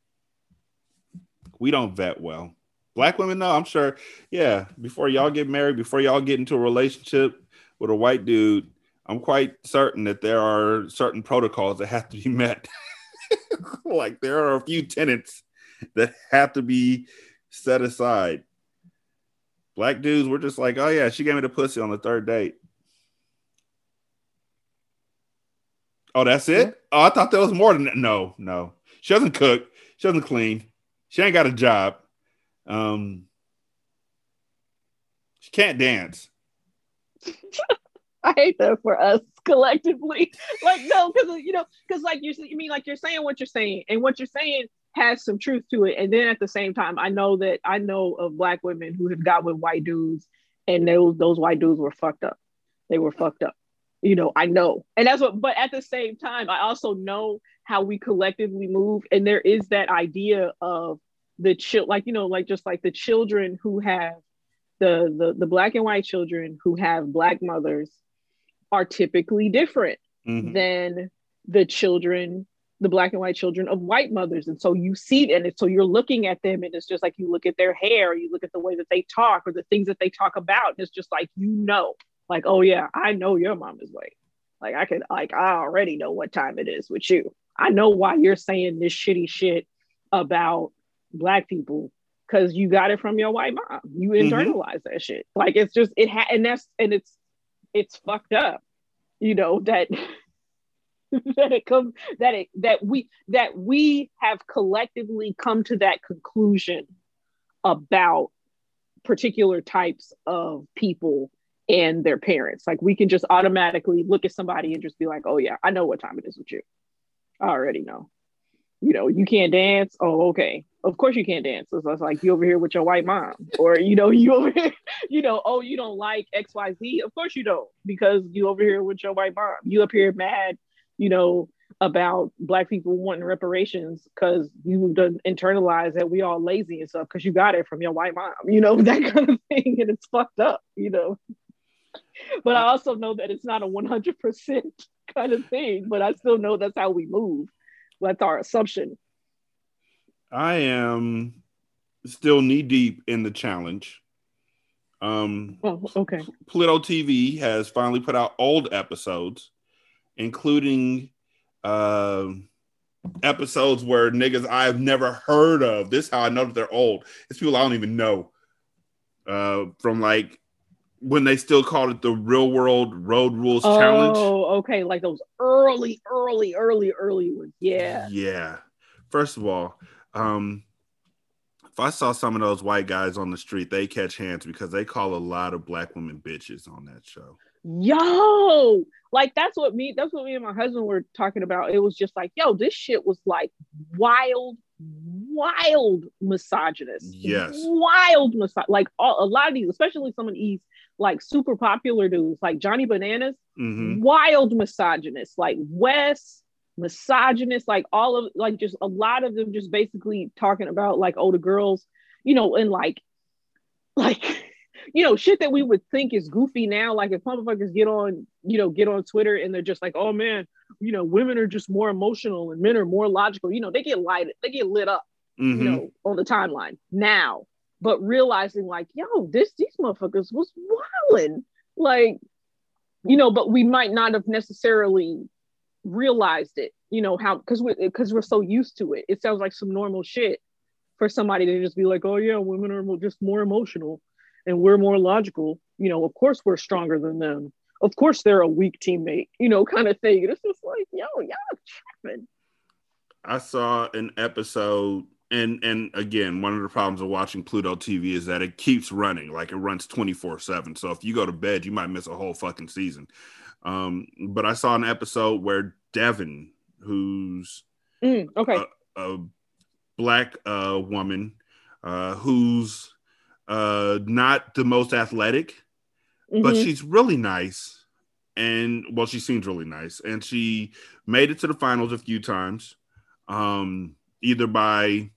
We don't vet well. Black women, no, I'm sure. Yeah, before y'all get married, before y'all get into a relationship with a white dude, I'm quite certain that there are certain protocols that have to be met. *laughs* like there are a few tenets that have to be set aside. Black dudes were just like, oh yeah, she gave me the pussy on the third date. Oh, that's it? Oh, I thought there was more than that. No, no. She doesn't cook. She doesn't clean. She ain't got a job. Um, she can't dance. *laughs* I hate that for us collectively. *laughs* Like, no, because you know, because like you, you mean like you're saying what you're saying, and what you're saying has some truth to it. And then at the same time, I know that I know of black women who have got with white dudes, and those those white dudes were fucked up. They were fucked up. You know, I know, and that's what. But at the same time, I also know how we collectively move, and there is that idea of the child, like you know, like just like the children who have the the the black and white children who have black mothers are typically different Mhm. than the children the black and white children of white mothers. And so you see it, and it's so you're looking at them and it's just like you look at their hair you look at the way that they talk or the things that they talk about. And it's just like you know like oh yeah i know your mom is white. Like i can like i already know what time it is with you i know why you're saying this shitty shit about black people because you got it from your white mom. You mm-hmm. internalize that shit. Like it's just it ha- and that's and it's it's fucked up you know that *laughs* that it comes that it that we that we have collectively come to that conclusion about particular types of people and their parents. Like we can just automatically look at somebody and just be like oh yeah i know what time it is with you i already know. You know you can't dance? Oh okay. Of course you can't dance. It's it's like you over here with your white mom. Or you know *laughs* you over here you know oh you don't like xyz of course you don't because you over here with your white mom. You up here mad you know, about black people wanting reparations because you done internalize that we all lazy and stuff because you got it from your white mom, you know, *laughs* that kind of thing. And it's fucked up, you know. *laughs* But I also know that it's not a 100% kind of thing, but I still know that's how we move. That's our assumption. I am still knee deep in the challenge. Um, Oh, okay. Pluto TV has finally put out old episodes, including uh, episodes where niggas I've never heard of. This is how I know that they're old. It's people I don't even know. Uh, from like when they still called it the Real World Road Rules Challenge. Oh, okay. Like those early, early, early, early ones. Yeah. Yeah. First of all, um, if I saw some of those white guys on the street, they catch hands because they call a lot of black women bitches on that show. yo like that's what me that's what me and my husband were talking about it was just like yo this shit was like wild wild misogynist Yes. wild misog- like all, a lot of these especially some of these like super popular dudes like johnny bananas Mhm. wild misogynist like wes misogynist like all of like just a lot of them just basically talking about like older girls you know and like *laughs* like you know shit that we would think is goofy now like if motherfuckers get on you know get on twitter and they're just like oh man you know women are just more emotional and men are more logical you know they get lighted they get lit up Mhm. you know, on the timeline now, but realizing like, yo, this these motherfuckers was wilding, like, you know, but we might not have necessarily realized it, you know, how because we because we're so used to it. It sounds like some normal shit for somebody to just be like, oh yeah, women are just more emotional and we're more logical. You know, of course we're stronger than them. Of course they're a weak teammate, you know, kind of thing. It's just like, yo, y'all tripping. I saw an episode, and and again, one of the problems of watching Pluto TV is that it keeps running, like it runs twenty four seven. So if you go to bed, you might miss a whole fucking season. Um, but I saw an episode where Devyn, who's Mm, okay. a black uh, woman uh, who's uh, not the most athletic, but Mhm. she's really nice. And well, she seems really nice. And she made it to the finals a few times, um, either by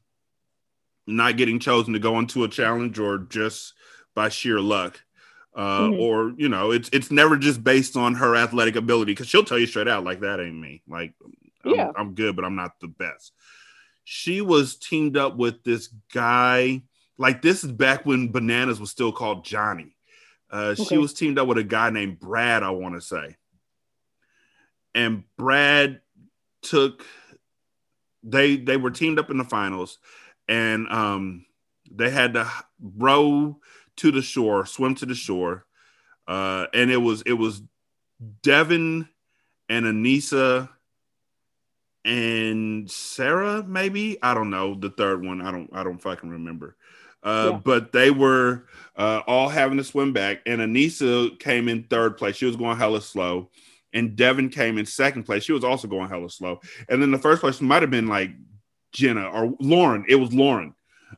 not getting chosen to go into a challenge or just by sheer luck. Uh, Mhm. Or you know, it's it's never just based on her athletic ability because she'll tell you straight out like that ain't me. Like, I'm, Yeah. I'm good, but I'm not the best. She was teamed up with this guy. Like this is back when Bananas was still called Johnny. Uh, She was teamed up with a guy named Brad, I want to say. And Brad took they they were teamed up in the finals, and um, they had to row to the shore, swim to the shore, uh, and it was it was Devyn and Aneesa and Sarah, maybe I don't know the third one. I don't I don't fucking remember. Uh, Yeah. But they were uh, all having to swim back, and Aneesa came in third place. She was going hella slow, and Devyn came in second place. She was also going hella slow. And then the first place might have been like Jenna or Lauren. It was Lauren.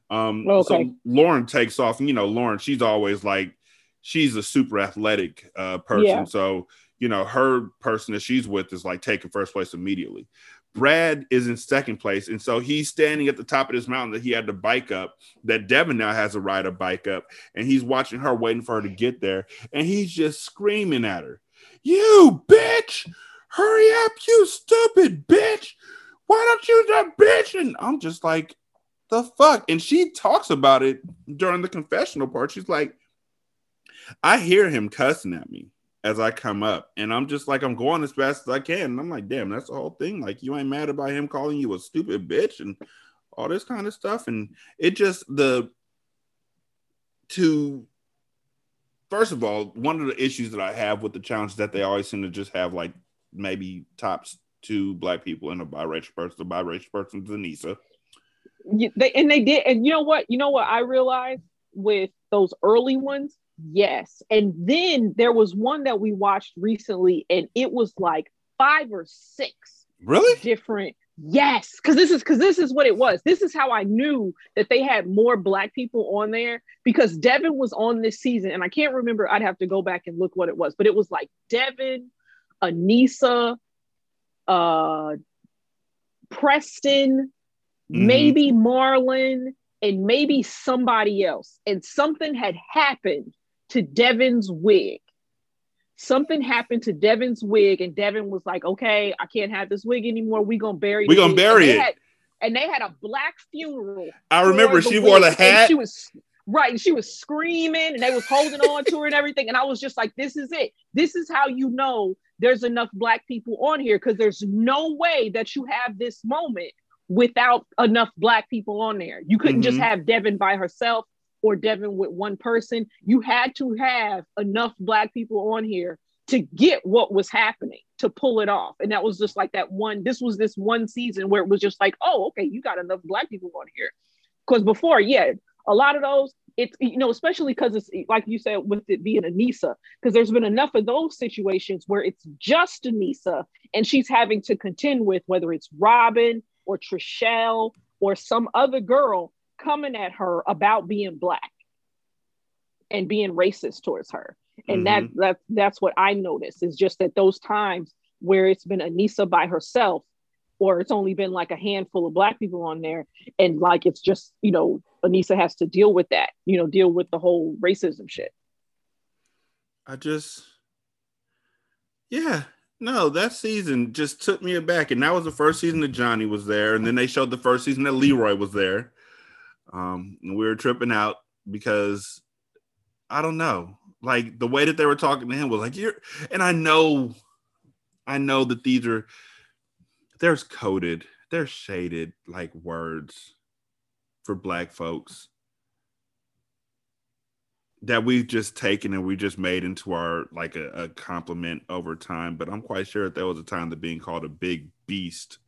Um, Okay. So Lauren takes off, and you know, Lauren, she's always like, she's a super athletic uh, person. Yeah. So you know, her person that she's with is like taking first place immediately. Brad is in second place, and so he's standing at the top of this mountain that he had to bike up. That Devyn now has to ride a bike up, and he's watching her, waiting for her to get there, and he's just screaming at her, "You bitch! Hurry up, you stupid bitch! Why don't you that bitch?" And I'm just like, "The fuck!" And she talks about it during the confessional part. She's like, "I hear him cussing at me." as I come up. And I'm just like, I'm going as fast as I can. And I'm like, damn, that's the whole thing. Like, you ain't mad about him calling you a stupid bitch and all this kind of stuff. And it just, the, to, first of all, one of the issues that I have with the challenge is that they always seem to just have like maybe tops two black people and a biracial person. The biracial person is Aneesa. You- they and they did and you know what you know what i realized with those early ones yes and then there was one that we watched recently and it was like five or six Really? different yes because this is because this is what it was this is how i knew that they had more black people on there because devyn was on this season and i can't remember i'd have to go back and look what it was but it was like devyn aneesa uh preston Mhm. maybe marlon and maybe somebody else and something had happened to devyn's wig something happened to Devyn's wig, and Devyn was like, "Okay, I can't have this wig anymore. We gonna bury. We gonna wig." bury and it. Had, and they had a black funeral. I remember she wore the hat. She was right, and she was screaming, and they was holding on to her and everything. And I was just like, "This is it. This is how you know there's enough black people on here because there's no way that you have this moment without enough black people on there. You couldn't just Mhm. have Devyn by herself." Or Devyn with one person, you had to have enough black people on here to get what was happening to pull it off. And that was just like that one. This was this one season where it was just like, oh, okay, you got enough black people on here. Because before, yeah, a lot of those, it's you know, especially because it's like you said with it being Aneesa, because there's been enough of those situations where it's just Aneesa and she's having to contend with whether it's Robin or Trishelle or some other girl coming at her about being black and being racist towards her. And that mm-hmm. that that's what I noticed is just that those times where it's been Aneesa by herself, or it's only been like a handful of black people on there, and like it's just you know Aneesa has to deal with that, you know, deal with the whole racism shit. I just, yeah, no, that season just took me aback, and that was the first season that Johnny was there, and then they showed the first season that Leroy was there. Um, and we were tripping out because I don't know, like the way that they were talking to him was like you're, and I know, I know that these are there's coded, there's shaded like words for black folks that we've just taken and we just made into our like a, a compliment over time. But I'm quite sure that there was a time that being called a big beast,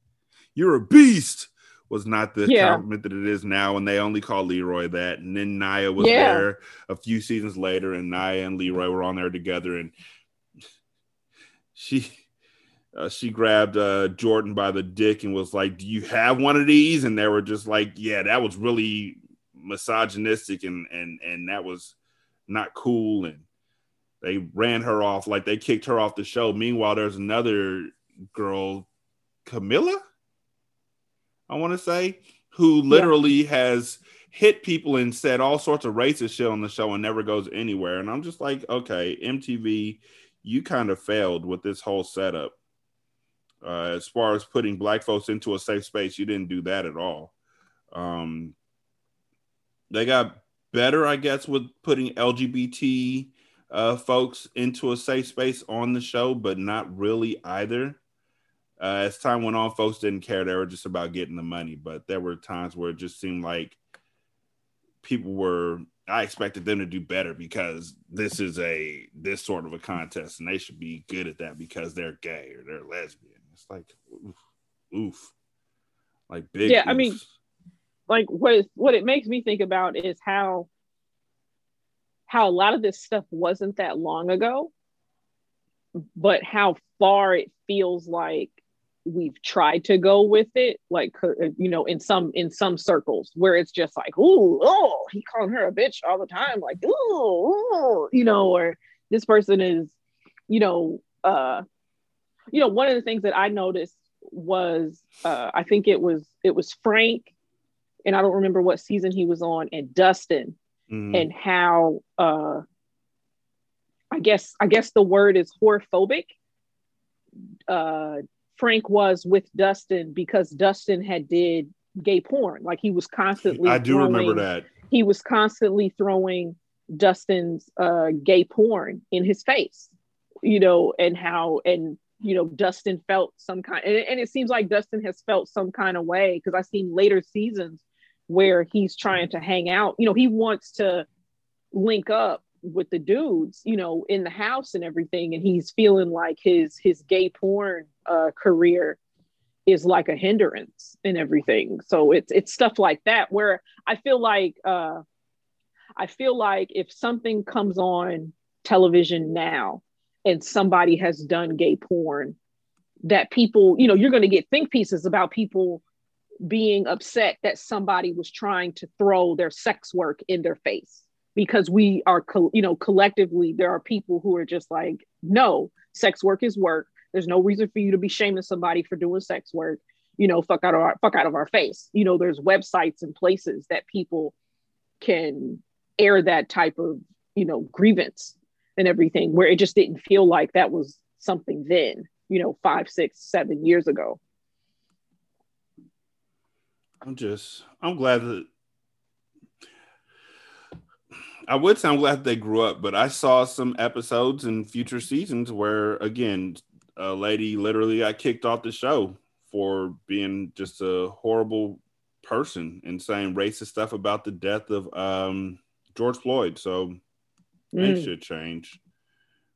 you're a beast, was not the Yeah. compliment that it is now. And they only call Leroy that. And then Naya was Yeah. there a few seasons later, and Naya and Leroy were on there together, and she. Uh, she grabbed uh, Jordan by the dick and was like, "Do you have one of these?" And they were just like, "Yeah, that was really misogynistic and and and that was not cool." And they ran her off, like they kicked her off the show. Meanwhile, there's another girl, Camila, I want to say, who literally has hit people and said all sorts of racist shit on the show and never goes anywhere. And I'm just like, okay, MTV, you kind of failed with this whole setup. Uh, as far as putting black folks into a safe space, you didn't do that at all. Um, they got better, I guess, with putting LGBT uh, folks into a safe space on the show, but not really either. Uh, as time went on, folks didn't care. They were just about getting the money. But there were times where it just seemed like people were I expected them to do better because this is a this sort of a contest, and they should be good at that because they're gay or they're lesbian. It's like oof, oof. like big. Yeah, I mean, like what what it makes me think about is how how a lot of this stuff wasn't that long ago, but how far it feels like we've tried to go with it like you know in some in some circles where it's just like ooh oh he calling her a bitch all the time like ooh, ooh you know or this person is you know uh you know one of the things that i noticed was uh i think it was it was frank and i don't remember what season he was on and dustin Mhm. and how uh I guess I guess the word is whorephobic. Uh Frank was with Dustin because Dustin had did gay porn. Like he was constantly I do remember that. He was constantly throwing Dustin's uh gay porn in his face, you know, and how and you know Dustin felt some kind and, and it seems like Dustin has felt some kind of way because I've seen later seasons where he's trying to hang out. You know, he wants to link up with the dudes, you know, in the house and everything, and he's feeling like his his gay porn uh, career is like a hindrance and everything. So it's it's stuff like that where I feel like uh, I feel like if something comes on television now and somebody has done gay porn, that people, you know, you're going to get think pieces about people being upset that somebody was trying to throw their sex work in their face. Because we are co- you know collectively there are people who are just like no sex work is work. There's no reason for you to be shaming somebody for doing sex work you know fuck out of our fuck out of our face. You know there's websites and places that people can air that type of you know grievance and everything where it just didn't feel like that was something then you know five six seven years ago I'm just I'm glad that I would say I'm glad they grew up, but I saw some episodes in future seasons where again a lady literally got kicked off the show for being just a horrible person and saying racist stuff about the death of um, George Floyd. So they Mm, should change.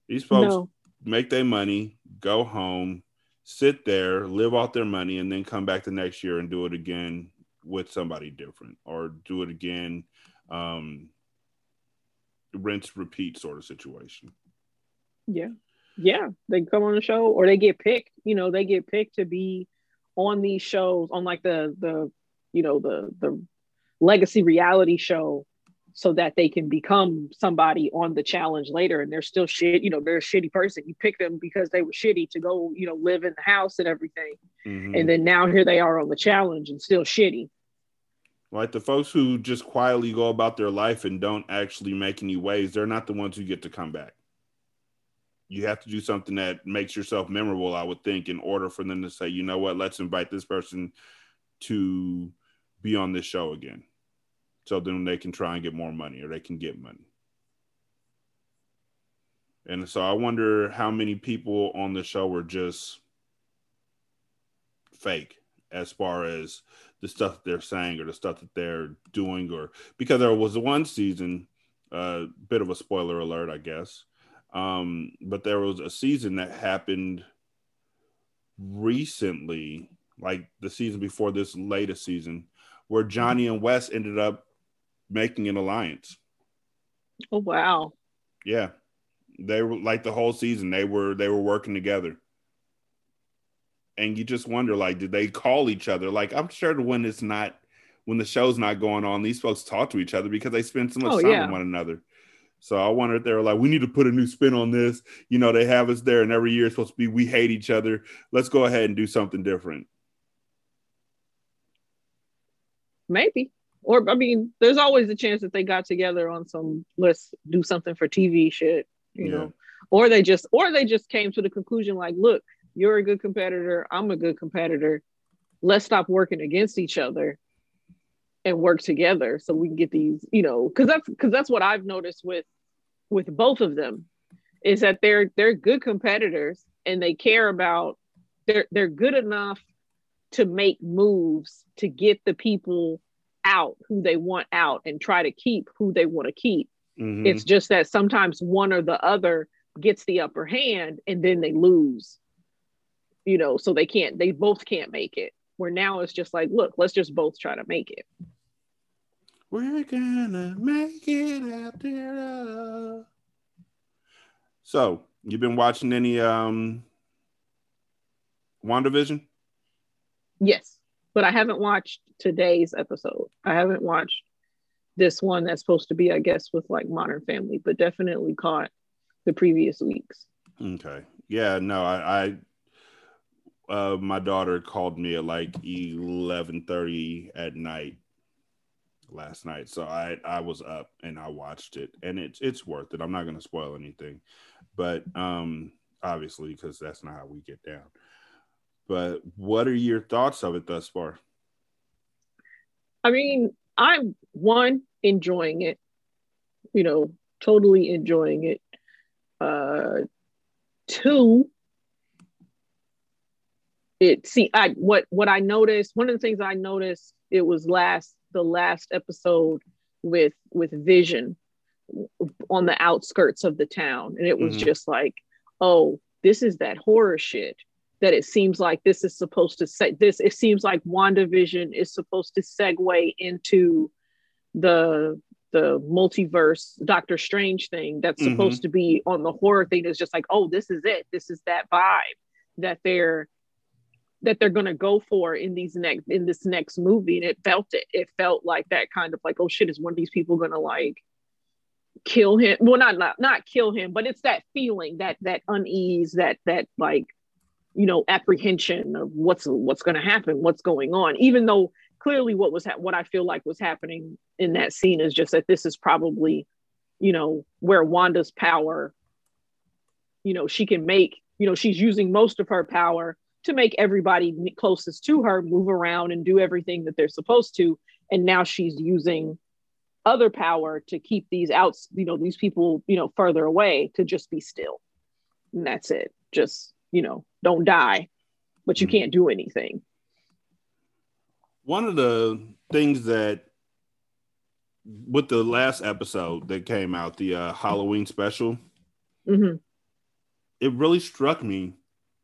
These folks no make their money, go home, sit there, live off their money, and then come back the next year and do it again with somebody different or do it again. Um, rinse, repeat sort of situation. Yeah. Yeah. They come on the show or they get picked, you know, they get picked to be on these shows on like the the you know the the legacy reality show so that they can become somebody on the challenge later and they're still shit, you know, they're a shitty person. You pick them because they were shitty to go, you know, live in the house and everything. Mhm. And then now here they are on the challenge and still shitty. Like the folks who just quietly go about their life and don't actually make any waves, they're not the ones who get to come back. You have to do something that makes yourself memorable, I would think, in order for them to say, you know what, let's invite this person to be on this show again. So then they can try and get more money or they can get money. And so I wonder how many people on the show were just fake as far as the stuff they're saying or the stuff that they're doing or because there was one season a uh, bit of a spoiler alert i guess um, but there was a season that happened recently like the season before this latest season where johnny and wes ended up making an alliance. Oh wow. yeah. They were like the whole season they were they were working together. And you just wonder like did they call each other? Like i'm sure when it's not when the show's not going on these folks talk to each other because they spend so much Oh, time yeah. with one another. So i wonder if they were like we need to put a new spin on this. You know they have us there and every year it's supposed to be we hate each other. Let's go ahead and do something different. Maybe. Or I mean, there's always a chance that they got together on some let's do something for TV shit, you Yeah. know. Or they just or they just came to the conclusion like, look, you're a good competitor, I'm a good competitor. Let's stop working against each other and work together so we can get these, you know, cuz that's cuz that's what I've noticed with with both of them is that they're they're good competitors and they care about they're they're good enough to make moves to get the people out who they want out and try to keep who they want to keep. Mhm. It's just that sometimes one or the other gets the upper hand and then they lose. You know, so they can't, they both can't make it. Where now it's just like, look, let's just both try to make it. We're gonna make it out there. So, you've been watching any um WandaVision? Yes. But I haven't watched today's episode. I haven't watched this one that's supposed to be, I guess, with like Modern Family, but definitely caught the previous weeks. Okay. Yeah, no, I, I uh my daughter called me at like 11:30 at night last night. So I I was up and I watched it and it's it's worth it. I'm not going to spoil anything. But um obviously cuz that's not how we get down. But what are your thoughts of it thus far? I mean, I'm one enjoying it, you know, totally enjoying it. Uh, two, it see I what what I noticed. One of the things I noticed it was last the last episode with with Vision on the outskirts of the town, and it was Mhm. just like, oh, this is that horror shit that it seems like this is supposed to say this it seems like WandaVision is supposed to segue into the the multiverse Doctor Strange thing that's Mhm. supposed to be on the horror thing. Is just like oh this is it. This is that vibe that they're that they're gonna go for in these next in this next movie. And it felt it it felt like that kind of like oh shit is one of these people gonna like kill him? Well not not not kill him but it's that feeling that that unease that that like you know apprehension of what's what's going to happen what's going on even though clearly what was ha- what i feel like was happening in that scene is just that this is probably you know where wanda's power you know she can make you know she's using most of her power to make everybody closest to her move around and do everything that they're supposed to and now she's using other power to keep these outs you know these people you know further away to just be still. And that's it. Just you know don't die but you Mhm. can't do anything One of the things that with the last episode that came out, the uh, Halloween special, hmm it really struck me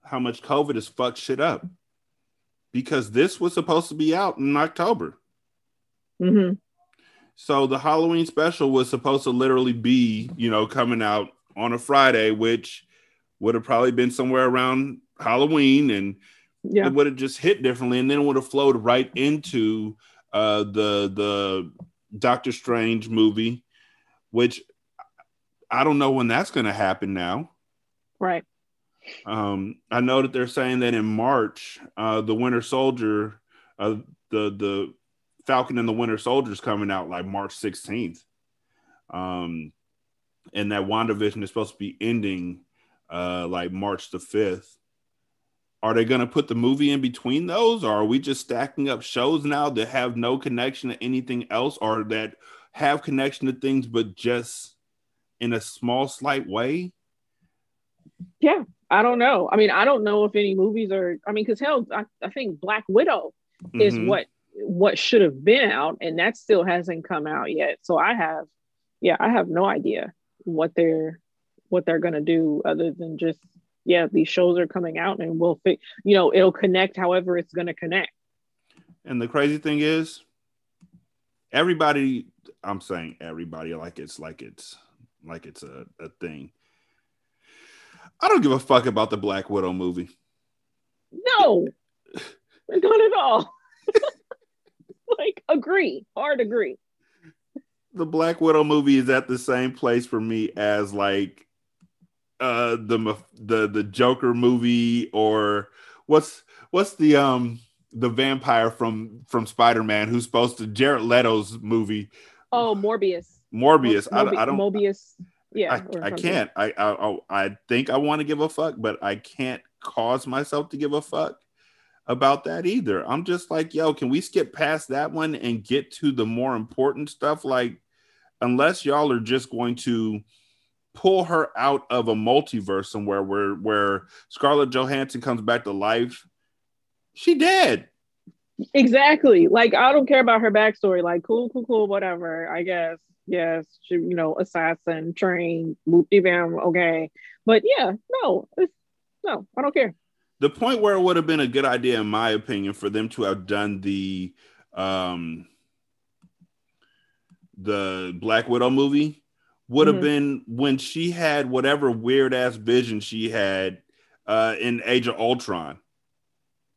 how much COVID has fucked shit up. Because this was supposed to be out in October. hmm So the Halloween special was supposed to literally be, you know, coming out on a Friday, which would have probably been somewhere around Halloween and yeah it would have just hit differently and then it would have flowed right into uh the the Doctor Strange movie, which I don't know when that's gonna happen now. right Um, I know that they're saying that in March, uh, the Winter Soldier, uh, the the Falcon and the Winter Soldier is coming out like March 16th. Um, and that WandaVision is supposed to be ending uh, like March the 5th. Are they going to put the movie in between those, or are we just stacking up shows now that have no connection to anything else, or that have connection to things but just in a small, slight way? yeah i don't know i mean i don't know if any movies are i mean because hell I, I think black widow is Mhm. what what should have been out and that still hasn't come out yet so i have yeah i have no idea what they're what they're going to do other than just yeah these shows are coming out and we'll fit you know it'll connect however it's going to connect And the crazy thing is, everybody, I'm saying everybody like it's like it's like it's a, a thing. I don't give a fuck about the Black Widow movie. no *laughs* not at all *laughs* like agree hard agree The Black Widow movie is at the same place for me as like uh the the the Joker movie or what's what's the um the vampire from from Spider-Man who's supposed to Jared Leto's movie oh morbius Morbius. I, I don't mobius yeah I, I can't. I, I I think I want to give a fuck, but I can't cause myself to give a fuck about that either. I'm just like, yo, can we skip past that one and get to the more important stuff? Like, unless y'all are just going to pull her out of a multiverse somewhere where where Scarlett Johansson comes back to life, she dead. Exactly. Like I don't care about her backstory. Like cool, cool, cool, whatever. I guess. Yes, she, you know, assassin, train, whoop bam, okay. But yeah, no, no, I don't care. The point where it would have been a good idea, in my opinion, for them to have done the um the Black Widow movie would have Mhm. been when she had whatever weird ass vision she had uh in Age of Ultron.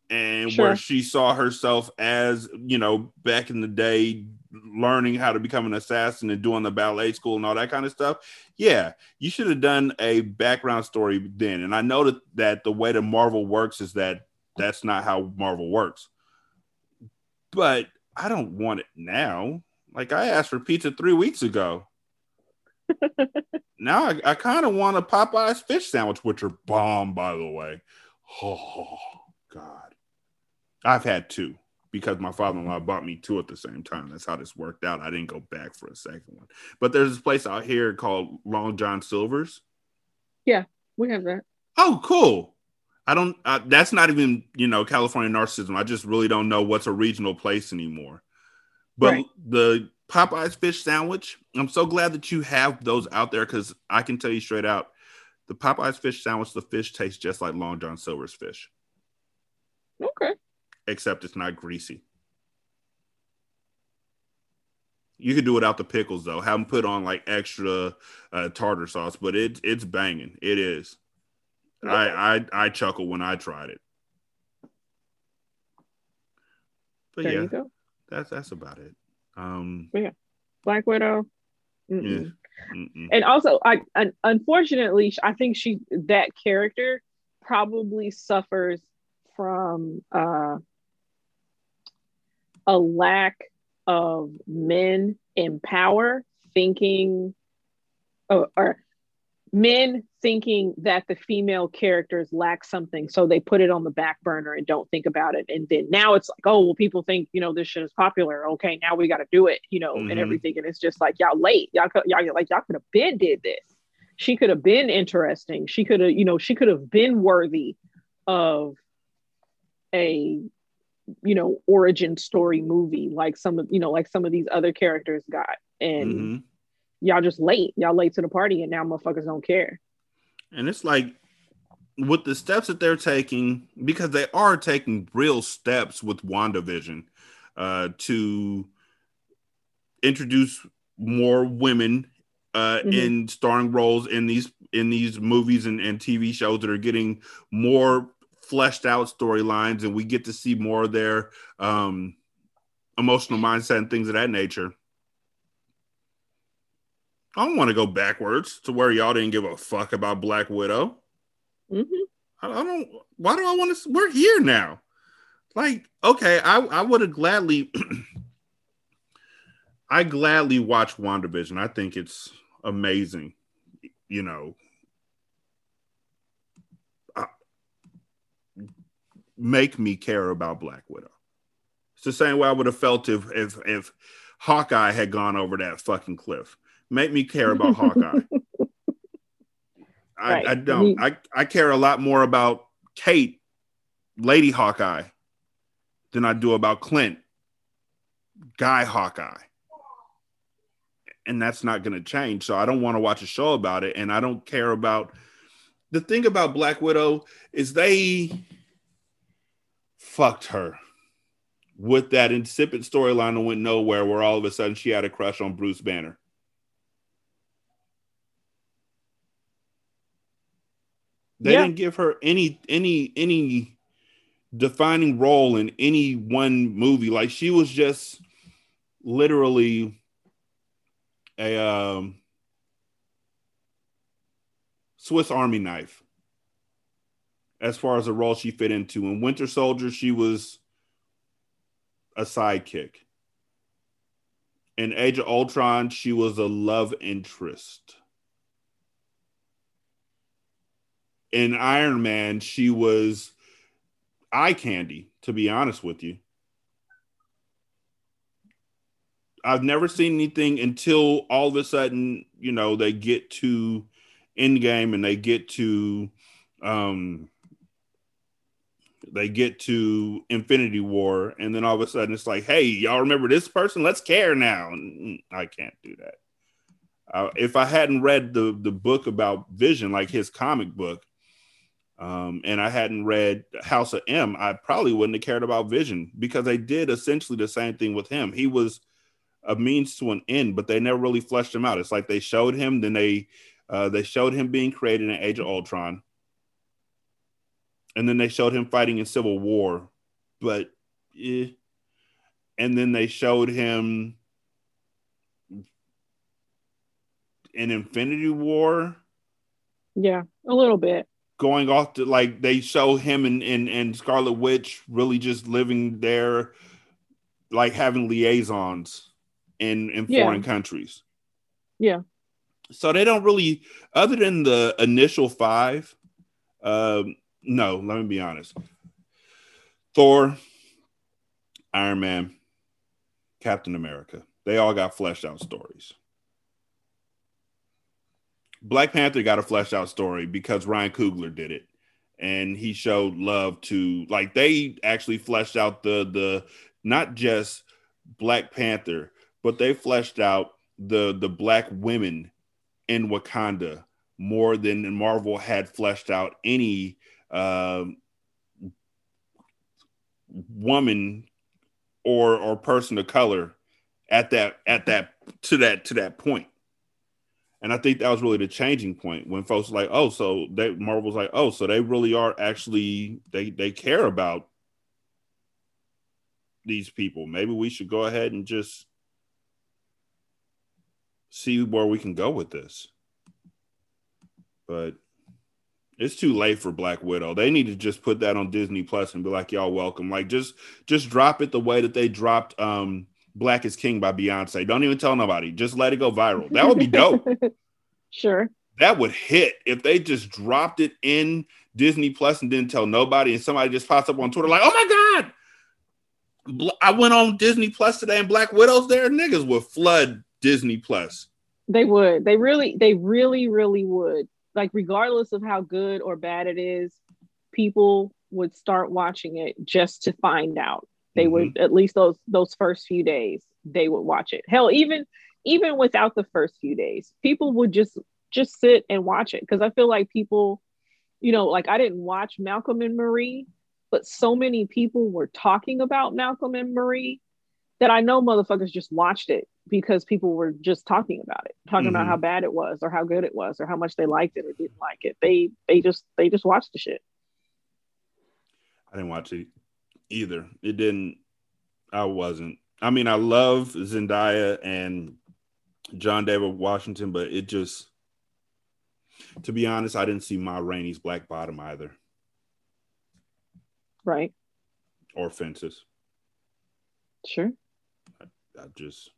And Sure. where she saw herself as, you know, back in the day, learning how to become an assassin and doing the ballet school and all that kind of stuff. Yeah, you should have done a background story then. And I know that, that the way that Marvel works is that that's not how Marvel works. But I don't want it now. Like I asked for pizza three weeks ago. Now I, I kind of want a Popeye's fish sandwich, which are bomb, by the way. Oh God, I've had two because my father-in-law bought me two at the same time. That's how this worked out. I didn't go back for a second one. But there's this place out here called Long John Silver's. Yeah, we have that. Oh, cool. I don't. Uh, that's not even you know California narcissism. I just really don't know what's a regional place anymore. But Right. the Popeyes fish sandwich, I'm so glad that you have those out there because I can tell you straight out, the Popeyes fish sandwich, the fish tastes just like Long John Silver's fish, Okay. except it's not greasy. You could do without the pickles though. Have them put on like extra uh, tartar sauce, but it it's banging. It is. I, I I chuckle when I tried it. But There yeah, you go. that's that's about it. Um, yeah, Black Widow. Mm-mm. yeah. mm-mm. and also I, un unfortunately i think she that character probably suffers from uh a lack of men in power thinking or, or men thinking that the female characters lack something so they put it on the back burner and don't think about it. And then now it's like oh well people think you know this shit is popular. Okay now we got to do it you know Mhm. and everything. And it's just like y'all late. Y'all could y'all like y'all could have been did this. She could have been interesting. She could have you know she could have been worthy of a you know origin story movie like some of you know like some of these other characters got. And Mhm. Y'all just late y'all late to the party and now motherfuckers don't care And it's like with the steps that they're taking, because they are taking real steps with WandaVision uh, to introduce more women uh, Mhm. in starring roles in these in these movies and, and TV shows that are getting more fleshed out storylines, and we get to see more of their um, emotional mindset and things of that nature. I don't want to go backwards to where y'all didn't give a fuck about Black Widow. hmm I, I don't. Why do I want to? We're here now. Like, okay, I I would have gladly. *clears throat* I gladly watch WandaVision. I think it's amazing. You know, Uh, make me care about Black Widow. It's the same way I would have felt if if if Hawkeye had gone over that fucking cliff. Make me care about Hawkeye. I, Right. I don't. He- I, I care a lot more about Kate, Lady Hawkeye, than I do about Clint, Guy Hawkeye. And that's not going to change. So I don't want to watch a show about it. And I don't care about the thing about Black Widow is they fucked her with that insipid storyline that went nowhere where all of a sudden she had a crush on Bruce Banner. They Yeah. didn't give her any any any defining role in any one movie. Like she was just literally a um, Swiss Army knife as far as the role she fit into. In Winter Soldier, she was a sidekick. In Age of Ultron, she was a love interest. In Iron Man, she was eye candy, to be honest with you. I've never seen anything until all of a sudden, you know, they get to Endgame and they get to um they get to Infinity War, and then all of a sudden it's like, hey, y'all remember this person? Let's care now. And I can't do that. Uh, if I hadn't read the the book about Vision, like his comic book, um, and I hadn't read House of M, I probably wouldn't have cared about Vision because they did essentially the same thing with him. He was a means to an end, but they never really fleshed him out. It's like they showed him, then they uh, they showed him being created in Age of Ultron, and then they showed him fighting in Civil War, but eh. and then they showed him in Infinity War. Yeah, a little bit. Going off to like they show him and and, and Scarlet Witch really just living there, like having liaisons in in Yeah. foreign countries. Yeah. So they don't really, other than the initial five. Um, no, let me be honest. Thor, Iron Man, Captain America. They all got fleshed out stories. Black Panther got a fleshed out story because Ryan Coogler did it. And he showed love to like they actually fleshed out the the not just Black Panther, but they fleshed out the the black women in Wakanda more than Marvel had fleshed out any um, woman or or person of color at that at that to that to that point. And I think that was really the changing point when folks like, oh, so they Marvel's like, oh, so they really are actually they they care about these people. Maybe we should go ahead and just see where we can go with this. But it's too late for Black Widow. They need to just put that on Disney Plus and be like, y'all welcome. Like just just drop it the way that they dropped um Black is King by Beyonce. Don't even tell nobody. Just let it go viral. That would be dope. *laughs* sure. that would hit if they just dropped it in Disney Plus and didn't tell nobody, and somebody just pops up on Twitter like, "Oh my god, I went on Disney Plus today and Black Widow's there." Niggas would flood Disney Plus. They would. They really, they really, really would. Like, regardless of how good or bad it is, people would start watching it just to find out. They would at least those those first few days, they would watch it. Hell, even even without the first few days, people would just just sit and watch it because I feel like people, you know, like I didn't watch Malcolm and Marie, but so many people were talking about Malcolm and Marie that I know motherfuckers just watched it because people were just talking about it, talking about Mhm. how bad it was or how good it was or how much they liked it or didn't like it. They they just they just watched the shit. I didn't watch it either. It didn't. I wasn't. I mean, I love Zendaya and John David Washington, but it just, to be honest, I didn't see Ma Rainey's Black Bottom either, Right. or Fences. Sure. I just.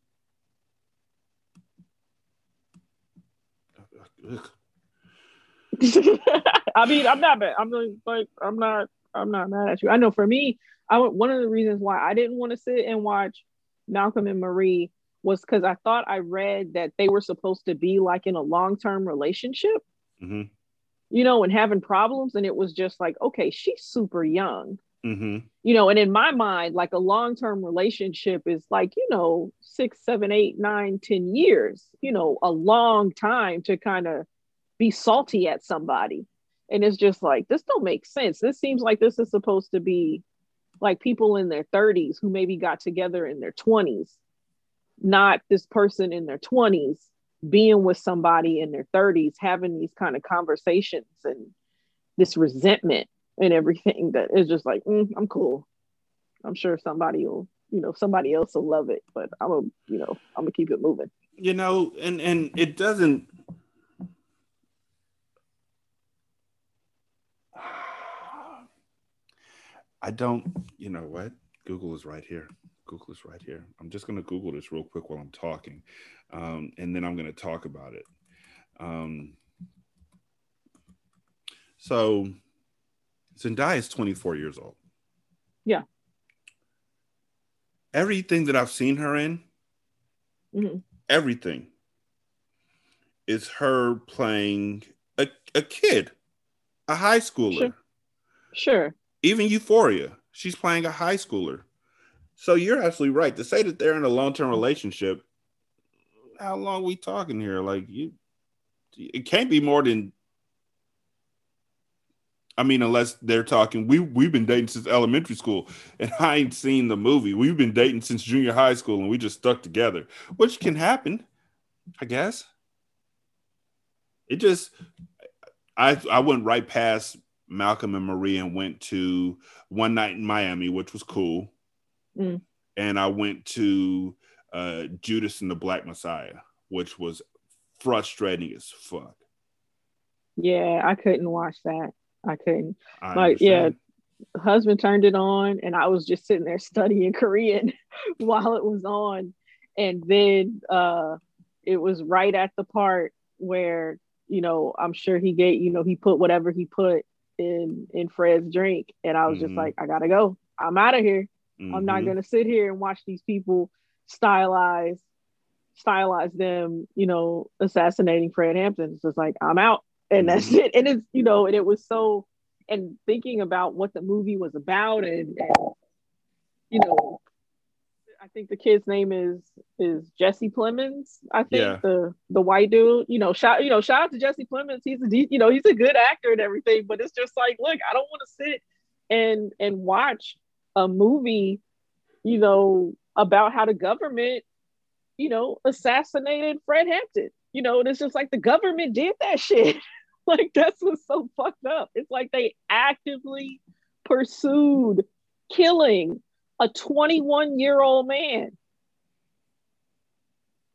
*laughs* I mean, I'm not bad. I'm like, like, I'm not, I'm not mad at you. I know for me, I one of the reasons why I didn't want to sit and watch Malcolm and Marie was because I thought I read that they were supposed to be like in a long term relationship, Mhm. you know, and having problems. And it was just like, okay, she's super young, Mhm. you know, and in my mind, like a long term relationship is like, you know, six, seven, eight, nine, ten years, you know, a long time to kind of be salty at somebody. And it's just like, this don't make sense. This seems like this is supposed to be like people in their 30s who maybe got together in their 20s, not this person in their 20s being with somebody in their 30s, having these kind of conversations and this resentment and everything that is just like, mm, I'm cool. I'm sure somebody will, you know, somebody else will love it, but I'm a, you know, I'm gonna keep it moving. you know and and it doesn't i don't you know what google is right here google is right here i'm just going to google this real quick while i'm talking um, and then i'm going to talk about it um, so zendaya is 24 years old Yeah. everything that i've seen her in Mhm. everything is her playing a, a kid, a high schooler. Sure. Sure. Even Euphoria, she's playing a high schooler. So you're absolutely right to say that they're in a long term relationship. How long we talking here? Like you, it can't be more than. I mean, unless they're talking, we we've been dating since elementary school, and I ain't seen the movie. We've been dating since junior high school, and we just stuck together, which can happen, I guess. It just, I I went right past Malcolm and Marie and went to One Night in Miami, which was cool. Mm. And I went to uh, Judas and the Black Messiah, which was frustrating as fuck. Yeah, I couldn't watch that. I couldn't. I Like, yeah, husband turned it on and I was just sitting there *laughs* studying Korean *laughs* while it was on. And then uh it was right at the part where, you know, I'm sure he gave, you know, he put whatever he put in in Fred's drink. And I was just Mhm. like, I gotta go. I'm out of here. I'm not Mhm. gonna sit here and watch these people stylize stylize them, you know, assassinating Fred Hampton. It's just like I'm out. And that's it. And it's, you know, and it was so and thinking about what the movie was about and, and you know, I think the kid's name is is Jesse Plemons. I think Yeah. the the white dude. You know, shout you know shout out to Jesse Plemons. He's a you know he's a good actor and everything. But it's just like, look, I don't want to sit and and watch a movie, you know, about how the government, you know, assassinated Fred Hampton. You know, and it's just like the government did that *laughs* shit. like that's what's so fucked up. It's like they actively pursued killing a 21 year old man.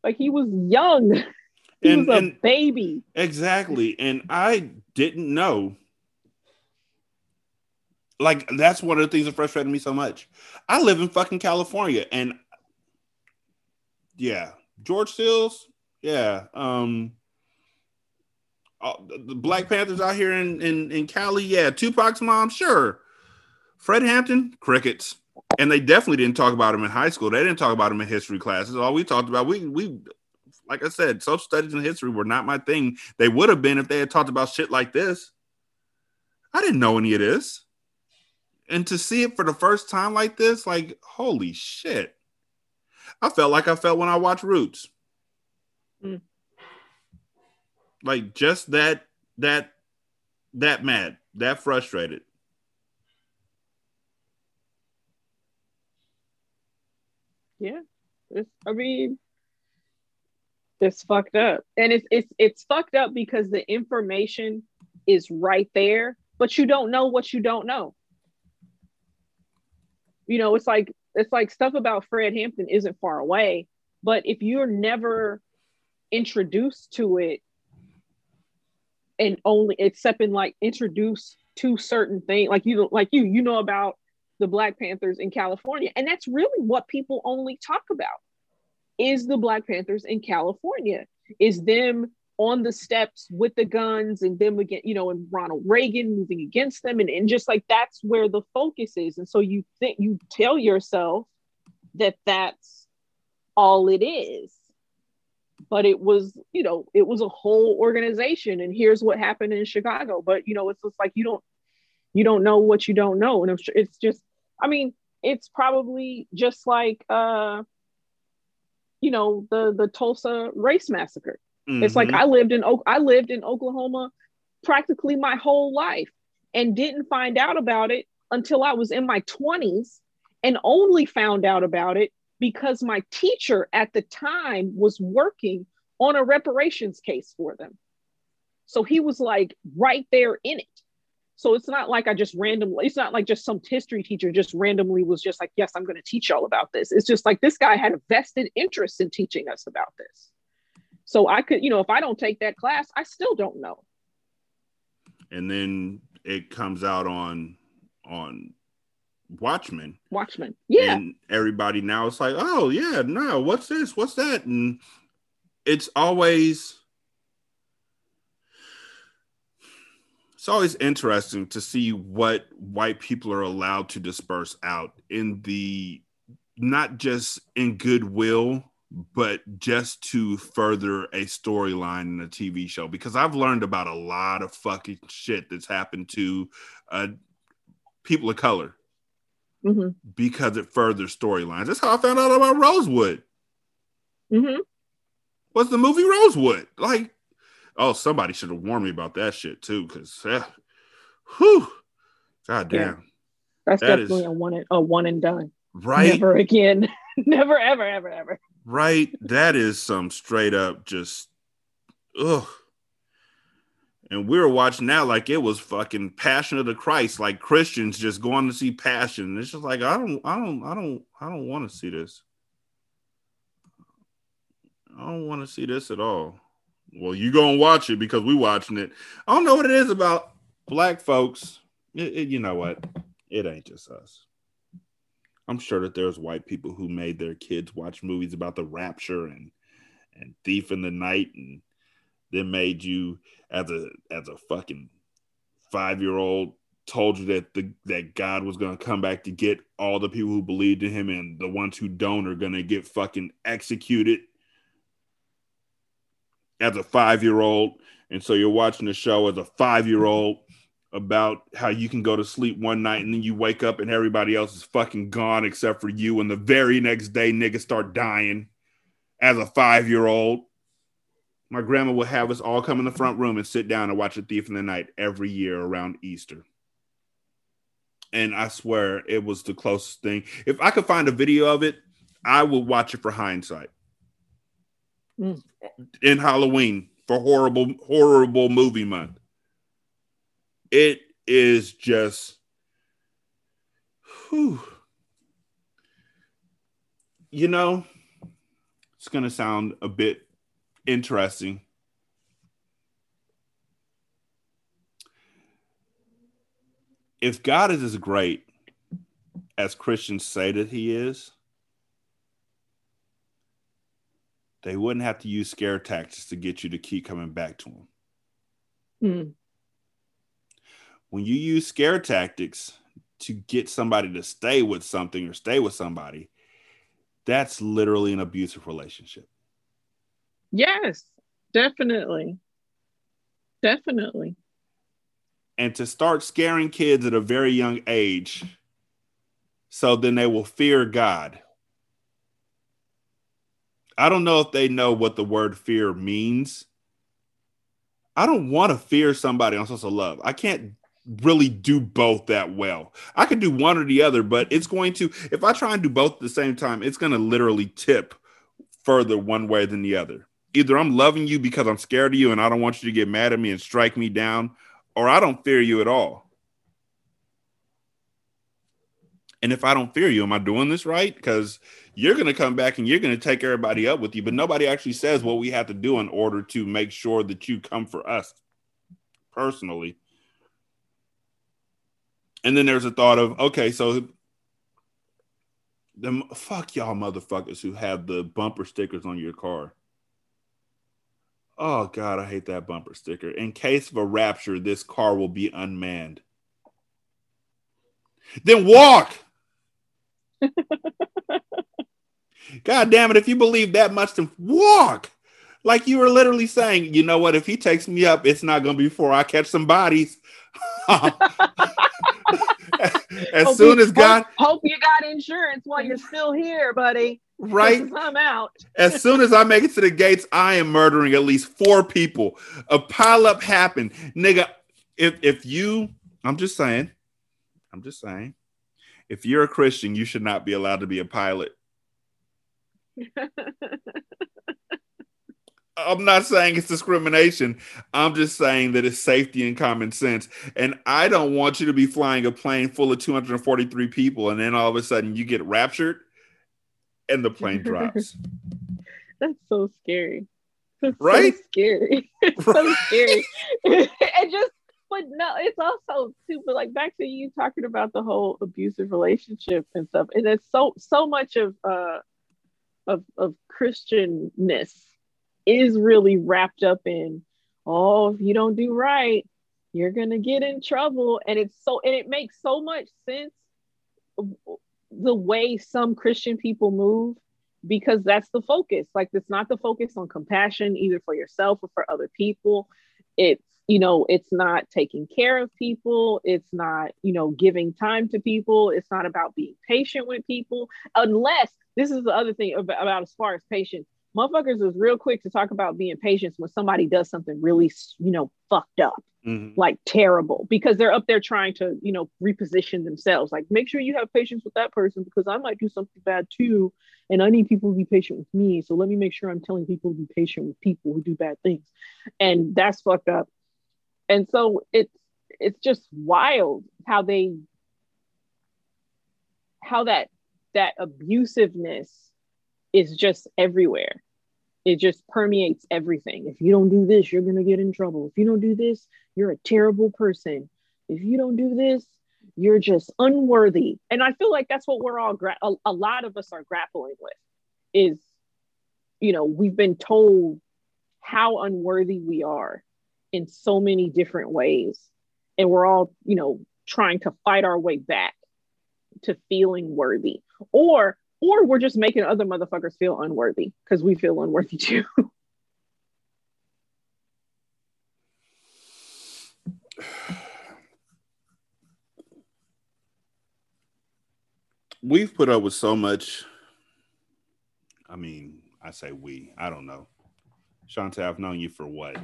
Like he was young. *laughs* He And- was a and- baby. Exactly. And I didn't know. Like, that's one of the things that frustrated me so much. I live in fucking California and yeah, George Stills, yeah. Um the Black Panthers out here in, in, in Cali, yeah. Tupac's mom, sure. Fred Hampton, crickets. And they definitely didn't talk about him in high school. They didn't talk about him in history classes. All we talked about, we we like I said, social studies and history were not my thing. They would have been if they had talked about shit like this. I didn't know any of this. And to see it for the first time like this, like, holy shit. I felt like I felt when I watched Roots. Mm. Like just that that that mad, that frustrated. Yeah. It's, I mean, it's fucked up. And it's it's it's fucked up because the information is right there, but you don't know what you don't know. You know, it's like it's like stuff about Fred Hampton isn't far away, but if you're never introduced to it and only except in like introduced to certain things like you like you you know about the black panthers in california. And that's really what people only talk about. Is the black panthers in california? Is them on the steps with the guns and them again you know and ronald reagan moving against them? And, and just like that's where the focus is. And so you think you tell yourself that that's all it is. But it was you know it was a whole organization. And here's what happened in chicago. But you know it's just like you don't you don't know what you don't know and it's, it's just i mean it's probably just like uh you know the the tulsa race massacre it's like Mhm. i lived in Oak- i lived in oklahoma practically my whole life and didn't find out about it until i was in my 20s and only found out about it because my teacher at the time was working on a reparations case for them. So he was like right there in it. So it's not like I just randomly, it's not like just some history teacher just randomly was just like, yes, I'm going to teach y'all about this. It's just like this guy had a vested interest in teaching us about this. So I could, you know, if I don't take that class, I still don't know. and then it comes out on on Watchmen. Watchmen. Yeah. And everybody now it's like, oh yeah, no, what's this? What's that? And it's always it's always interesting to see what white people are allowed to disperse out in the not just in goodwill, but just to further a storyline in a TV show. Because I've learned about a lot of fucking shit that's happened to uh, people of color hmm because it furthers storylines. That's how I found out about Rosewood. hmm What's the movie Rosewood? Like, oh, somebody should have warned me about that shit too, because, uh, whew, god Yeah. damn, That's That is- definitely a one and, a one and done. right, Never again. *laughs* Never, ever, ever, ever. right. That is some straight up just, ugh. And we were watching that like it was fucking Passion of the Christ, like Christians just going to see Passion. It's just like I don't, I don't, I don't, I don't want to see this. I don't want to see this at all. Well, you gonna watch it because we're watching it. I don't know what it is about black folks. It- it- you know what? It ain't just us. I'm sure that there's white people who made their kids watch movies about the rapture and and Thief in the Night, and then made you as a as a fucking five year old told you that the that God was gonna come back to get all the people who believed in Him, and the ones who don't are gonna get fucking executed as a five year old. And so you're watching the show as a five year old about how you can go to sleep one night and then you wake up and everybody else is fucking gone except for you. And the very next day, niggas start dying as a five year old. My grandma would have us all come in the front room and sit down and watch A Thief in the Night every year around Easter. And I swear it was the closest thing. If I could find a video of it, I would watch it for hindsight. Mm. In Halloween for horrible, horrible movie month. It is just whew. you know, it's gonna sound a bit interesting. If God is as great as Christians say that he is, they wouldn't have to use scare tactics to get you to keep coming back to them. Mm. When you use scare tactics to get somebody to stay with something or stay with somebody, that's literally an abusive relationship. Yes, definitely. Definitely. and to start scaring kids at a very young age so then they will fear God. I don't know if they know what the word fear means. I don't want to fear somebody I'm supposed to love. I can't really do both that well. I could do one or the other, but it's going to, if I try and do both at the same time, it's going to literally tip further one way than the other. Either I'm loving you because I'm scared of you and I don't want you to get mad at me and strike me down, or I don't fear you at all. And if I don't fear you, am I doing this right? Because you're going to come back and you're going to take everybody up with you, but nobody actually says what we have to do in order to make sure that you come for us personally. And then there's a thought of, okay, so the fuck y'all motherfuckers who have the bumper stickers on your car. Oh God, I hate that bumper sticker. In case of a rapture, this car will be unmanned. Then walk. *laughs* God damn it, if you believe that much, then walk. Like you were literally saying, you know what? If he takes me up, it's not going to be before I catch some bodies. *laughs* as Hope soon you- as God, hope, hope you got insurance while you're still here, buddy. Right. I'm out. *laughs* As soon as I make it to the gates, I am murdering at least four people. A pileup happened, nigga. If if you, I'm just saying, I'm just saying, if you're a Christian, you should not be allowed to be a pilot. *laughs* I'm not saying it's discrimination. I'm just saying that it's safety and common sense. And I don't want you to be flying a plane full of 243 people and then all of a sudden you get raptured and the plane *laughs* drops. That's so scary. That's Right? *laughs* So scary. It's so scary. and just but no, it's also too, but like back to you talking about the whole abusive relationship and stuff. And it's so so much of uh of of Christianness is really wrapped up in, oh, if you don't do right, you're gonna get in trouble. And it's so and it makes so much sense the way some Christian people move because that's the focus. Like it's not the focus on compassion either for yourself or for other people. It's you know it's not taking care of people it's not you know giving time to people it's not about being patient with people unless this is the other thing about, about as far as patience. Motherfuckers is real quick to talk about being patient when somebody does something really you know fucked up Mhm. like terrible because they're up there trying to you know reposition themselves. Like make sure you have patience with that person because i might do something bad too and i need people to be patient with me. So let me make sure i'm telling people to be patient with people who do bad things. And that's fucked up and so it's it's just wild how they how that that abusiveness is just everywhere. It just permeates everything. If you don't do this you're going to get in trouble. If you don't do this you're a terrible person. If you don't do this you're just unworthy. And i feel like that's what we're all gra- a, a lot of us are grappling with is you know we've been told how unworthy we are in so many different ways and we're all you know trying to fight our way back to feeling worthy or or we're just making other motherfuckers feel unworthy because we feel unworthy too *laughs* We've put up with so much. I mean, I say we. I don't know. Shanta, I've known you for what?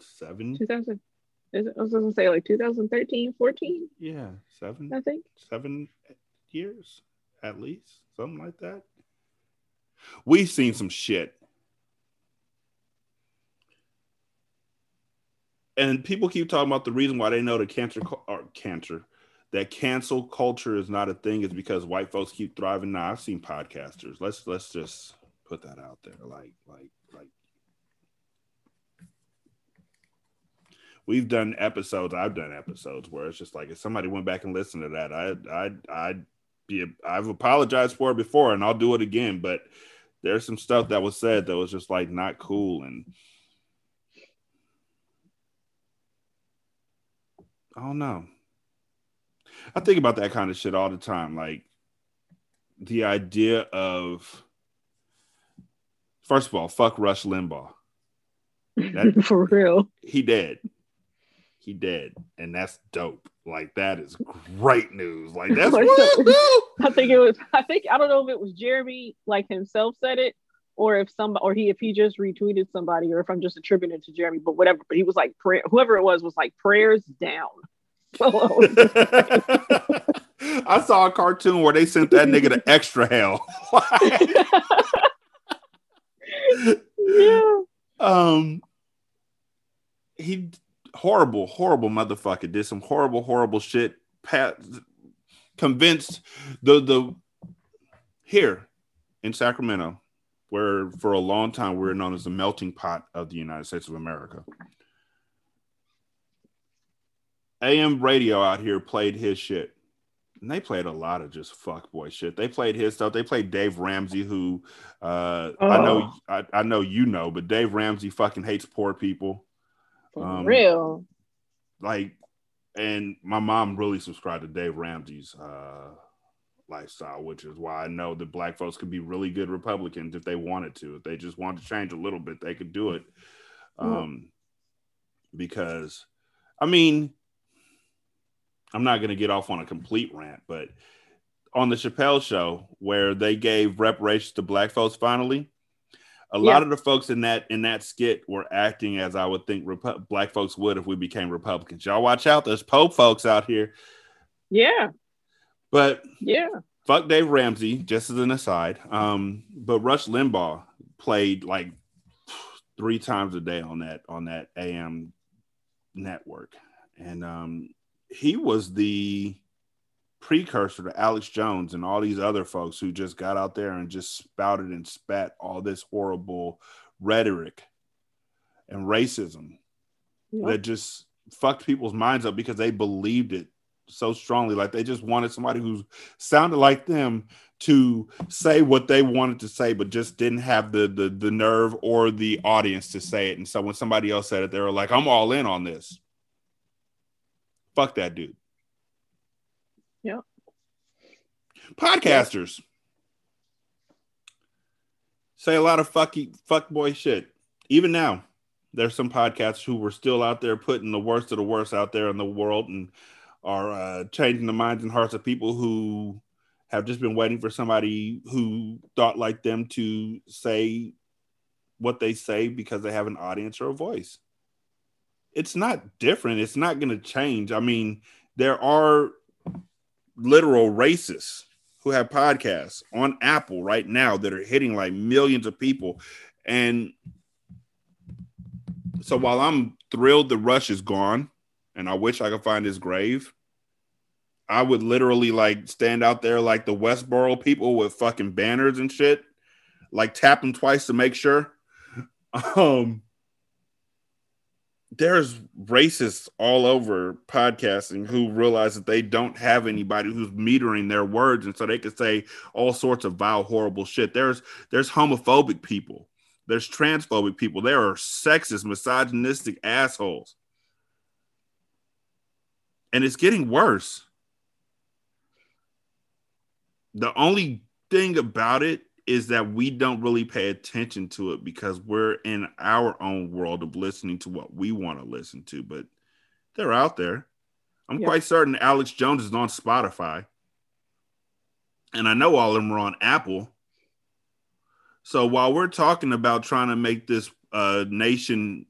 Seven? 2000 i was gonna say like 2013 14 Yeah, seven. i think seven years at least, something like that. We've seen some shit. And people keep talking about the reason why they know that cancer or cancer that cancel culture is not a thing is because white folks keep thriving. Now I've seen podcasters. Let's let's just put that out there. Like like like we've done episodes. I've done episodes where it's just like if somebody went back and listened to that, I I I'd be I've apologized for it before and I'll do it again. But there's some stuff that was said that was just like not cool and I don't know. I think about that kind of shit all the time. Like the idea of first of all, fuck Rush Limbaugh. *laughs* That- for real He dead. He dead. And that's dope. Like that is great news. Like *laughs* that's Like, i think it was i think i don't know if it was jeremy like himself said it or if some or he if he just retweeted somebody or if i'm just attributing it to jeremy but whatever but he was like prayer whoever it was was like prayers down *laughs* *laughs* I saw a cartoon where they sent that nigga to extra hell. yeah um he horrible horrible motherfucker did some horrible horrible shit pat convinced the the here in sacramento where for a long time we were known as the melting pot of the united states of america am radio out here played his shit and they played a lot of just fuckboy shit. They played his stuff. They played Dave Ramsey, who uh, I know Oh. I, I know you know, but Dave Ramsey fucking hates poor people. For Um, real Like, and my mom really subscribed to Dave Ramsey's uh, lifestyle, which is why I know that black folks could be really good Republicans if they wanted to. If they just wanted to change a little bit, they could do it. Um, because, I mean, I'm not going to get off on a complete rant, but on the Chappelle show where they gave reparations to black folks finally, a lot Yeah. of the folks in that in that skit were acting as I would think Repu- black folks would if we became Republicans. Y'all watch out, there's Pope folks out here. yeah But yeah fuck Dave Ramsey, just as an aside. Um, but Rush Limbaugh played like three times a day on that on that AM network, and um, he was the precursor to Alex Jones and all these other folks who just got out there and just spouted and spat all this horrible rhetoric and racism that just fucked people's minds up because they believed it so strongly. Like they just wanted somebody who sounded like them to say what they wanted to say, but just didn't have the the the nerve or the audience to say it. And so when somebody else said it, they were like, "I'm all in on this." Fuck that dude. Yep. Podcasters say a lot of fucky fuck boy shit. Even now, there's some podcasts who were still out there putting the worst of the worst out there in the world and are uh, changing the minds and hearts of people who have just been waiting for somebody who thought like them to say what they say because they have an audience or a voice. It's not different. It's not going to change. I mean, there are literal racists who have podcasts on Apple right now that are hitting like millions of people. And so while I'm thrilled the rush is gone and I wish I could find his grave, I would literally like stand out there like the Westboro people with fucking banners and shit, like tap them twice to make sure. *laughs* Um, there's racists all over podcasting who realize that they don't have anybody who's metering their words, and so they can say all sorts of vile, horrible shit. There's there's homophobic people, there's transphobic people, there are sexist, misogynistic assholes, and it's getting worse. The only thing about it is that we don't really pay attention to it because we're in our own world of listening to what we want to listen to, but they're out there. I'm yeah. quite certain Alex Jones is on Spotify. And I know all of them are on Apple. So while we're talking about trying to make this uh, nation,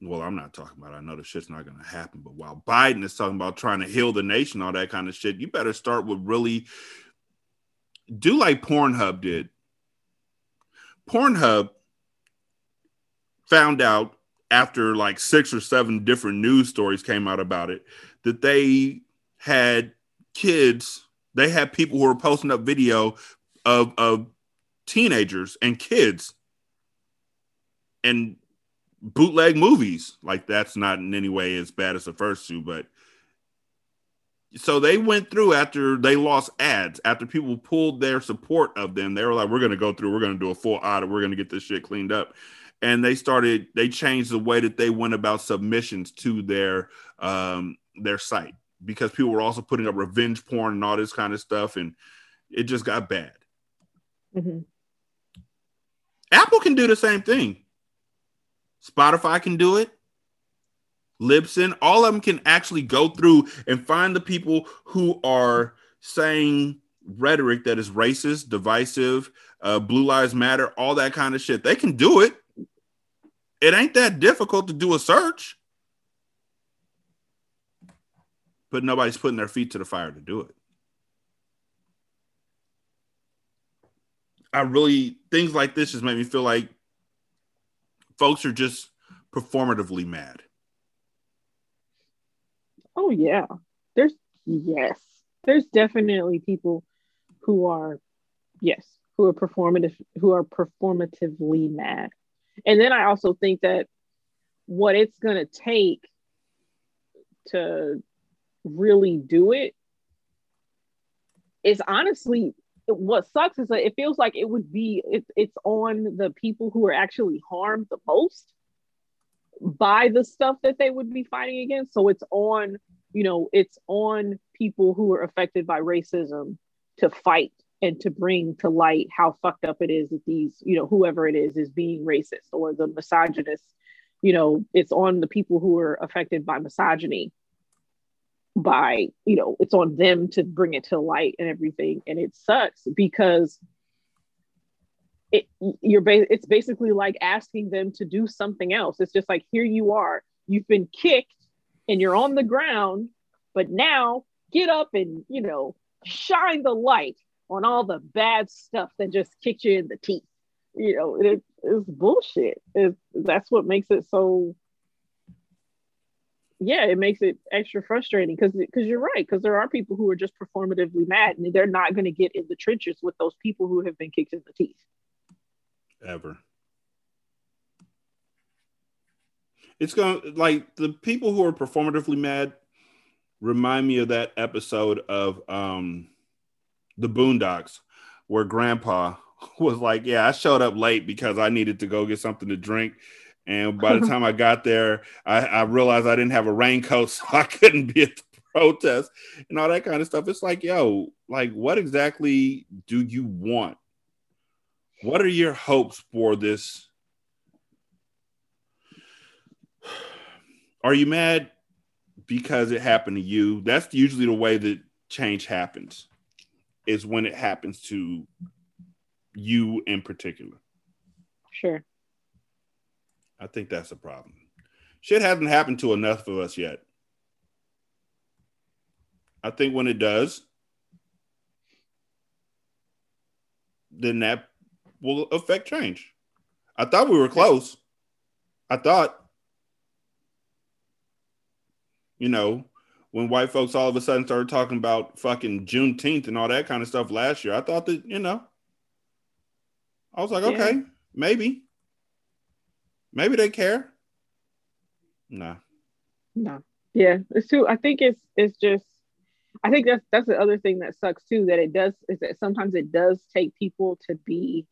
well, I'm not talking about, it. I know the shit's not going to happen, but while Biden is talking about trying to heal the nation, all that kind of shit, you better start with really do like Pornhub did. Pornhub found out after like six or seven different news stories came out about it that they had kids, they had people who were posting up video of, of teenagers and kids and bootleg movies. Like that's not in any way as bad as the first two, but so they went through after they lost ads, after people pulled their support of them. They were like, we're going to go through, we're going to do a full audit, we're going to get this shit cleaned up. And they started, they changed the way that they went about submissions to their um, their site because people were also putting up revenge porn and all this kind of stuff, and it just got bad. Mm-hmm. Apple can do the same thing. Spotify can do it. Libsyn, all of them can actually go through and find the people who are saying rhetoric that is racist, divisive, uh, blue lives matter, all that kind of shit. They can do it. It ain't that difficult to do a search. But nobody's putting their feet to the fire to do it. I really, things like this just make me feel like folks are just performatively mad. Oh yeah. There's yes. There's definitely people who are yes, who are performative who are performatively mad. And then I also think that what it's going to take to really do it is honestly what sucks is that it feels like it would be it, it's on the people who are actually harmed the most by the stuff that they would be fighting against. So it's on, you know, it's on people who are affected by racism to fight and to bring to light how fucked up it is that these, you know, whoever it is is being racist or the misogynist. You know, it's on the people who are affected by misogyny by, you know, it's on them to bring it to light and everything. And it sucks because it you're ba- it's basically like asking them to do something else. It's just like here you are. You've been kicked and you're on the ground but now get up and you know shine the light on all the bad stuff that just kicked you in the teeth. You know it, it's bullshit. It, that's what makes it so yeah it makes it extra frustrating because because you're right because there are people who are just performatively mad and they're not going to get in the trenches with those people who have been kicked in the teeth ever. It's going to like the people who are performatively mad remind me of that episode of um the Boondocks where grandpa *laughs* was like, Yeah, I showed up late because I needed to go get something to drink. And by the *laughs* time I got there, I, I, realized I didn't have a raincoat, *laughs* so I couldn't be at the protest and all that kind of stuff. It's like, yo, like, what exactly do you want? What are your hopes for this Are you mad because it happened to you? That's usually the way that change happens. Is when it happens to you in particular. Sure. I think that's a problem. Shit hasn't happened to enough of us yet. I think when it does, then that will affect change. I thought we were close. I thought, you know, when white folks all of a sudden started talking about fucking Juneteenth and all that kind of stuff last year, I thought that, you know, I was like, Yeah. okay, maybe. Maybe they care. Nah. No. Yeah, it's too. I think it's it's just. I think that's that's the other thing that sucks too. That it does is that sometimes it does take people to be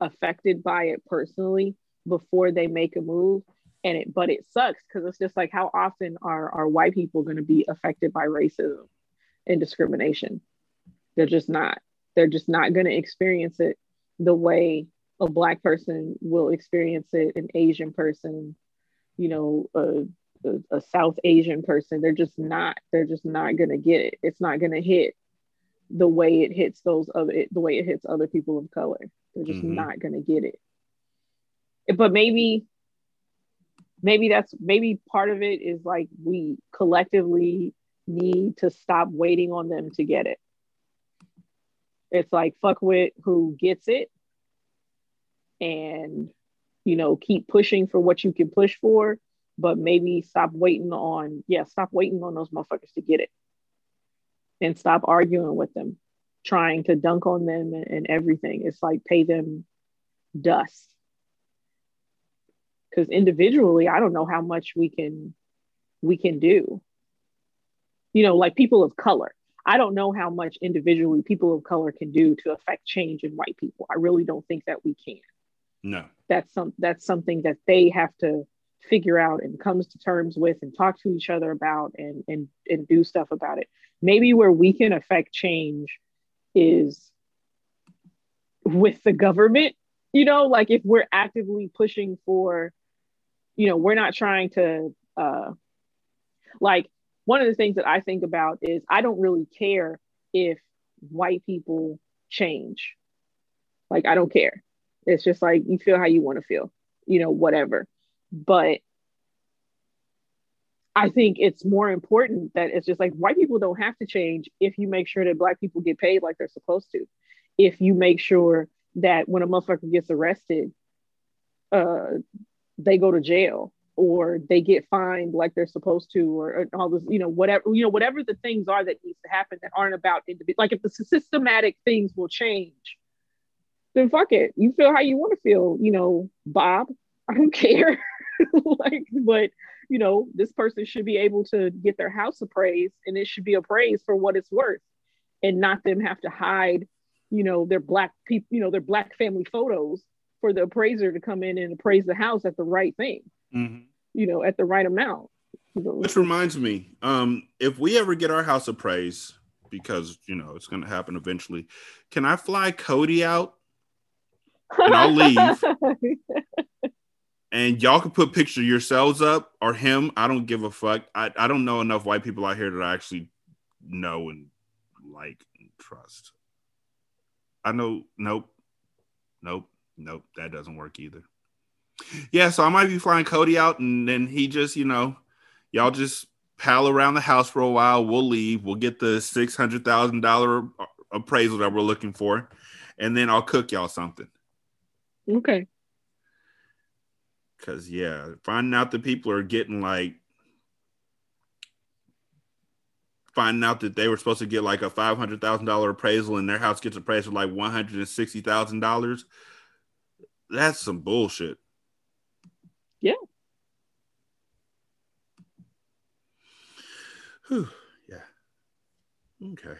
affected by it personally before they make a move, and it. But it sucks because it's just like how often are are white people going to be affected by racism and discrimination? They're just not. They're just not going to experience it the way a black person will experience it, an Asian person, you know, a, a, a South Asian person. They're just not. They're just not gonna get it. It's not gonna hit the way it hits those other. It, the way it hits other people of color. They're just Mhm. not gonna get it. But maybe, maybe that's maybe part of it is like we collectively need to stop waiting on them to get it. It's like fuck with who gets it and you know keep pushing for what you can push for but maybe stop waiting on yeah stop waiting on those motherfuckers to get it and stop arguing with them trying to dunk on them and, and everything. It's like pay them dust. Because individually i don't know how much we can we can do. You know like people of color. I don't know how much individually people of color can do to affect change in white people. I really don't think that we can. No. that's some that's something that they have to figure out and comes to terms with and talk to each other about and and and do stuff about it. Maybe where we can affect change is with the government you know like if we're actively pushing for you know we're not trying to uh like one of the things that i think about is i don't really care if white people change. Like i don't care. It's just like you feel how you want to feel, you know, whatever. But I think it's more important that it's just like white people don't have to change if you make sure that black people get paid like they're supposed to. If you make sure that when a motherfucker gets arrested, uh, they go to jail or they get fined like they're supposed to, or, or all this, you know, whatever, you know, whatever the things are that needs to happen that aren't about individual. Like if the systematic things will change, then fuck it. You feel how you want to feel, you know, Bob. I don't *laughs* care. *laughs* like, but you know, this person should be able to get their house appraised and it should be appraised for what it's worth and not them have to hide, you know, their black people, you know, their black family photos for the appraiser to come in and appraise the house at the right thing, Mhm. you know, at the right amount. You know, Which reminds me, um, if we ever get our house appraised, because you know it's going to happen eventually, can I fly Cody out *laughs* and I'll leave. *laughs* and y'all can put picture yourselves up or him? I don't give a fuck. I, I don't know enough white people out here that I actually know and like and trust. I know. Nope. Nope. Nope. That doesn't work either. Yeah, so I might be flying Cody out, and then he just, you know, y'all just pal around the house for a while. We'll leave. We'll get the six hundred thousand dollar appraisal that we're looking for, and then I'll cook y'all something. okay. Cause yeah, finding out that people are getting like finding out that they were supposed to get like a five hundred thousand dollar appraisal and their house gets appraised for like one hundred and sixty thousand dollars. That's some bullshit. Yeah. Whew. Yeah. Okay.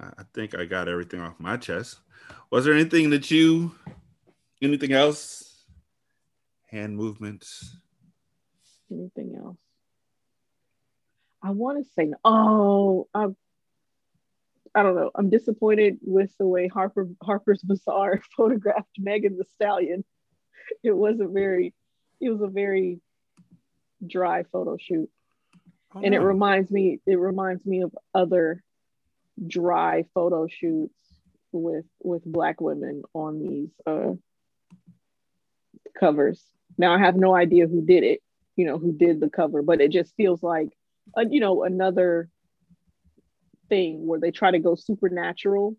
I, I think I got everything off my chest. Was there anything that you anything else? Hand movements. Anything else? I want to say, oh, I, I don't know. I'm disappointed with the way Harper Harper's Bazaar *laughs* photographed Megan Thee Stallion. It wasn't very. It was a very dry photo shoot. Oh, and it reminds me it reminds me of other dry photo shoots with with black women on these uh covers now i have no idea who did it you know who did the cover but it just feels like a, you know another thing where they try to go supernatural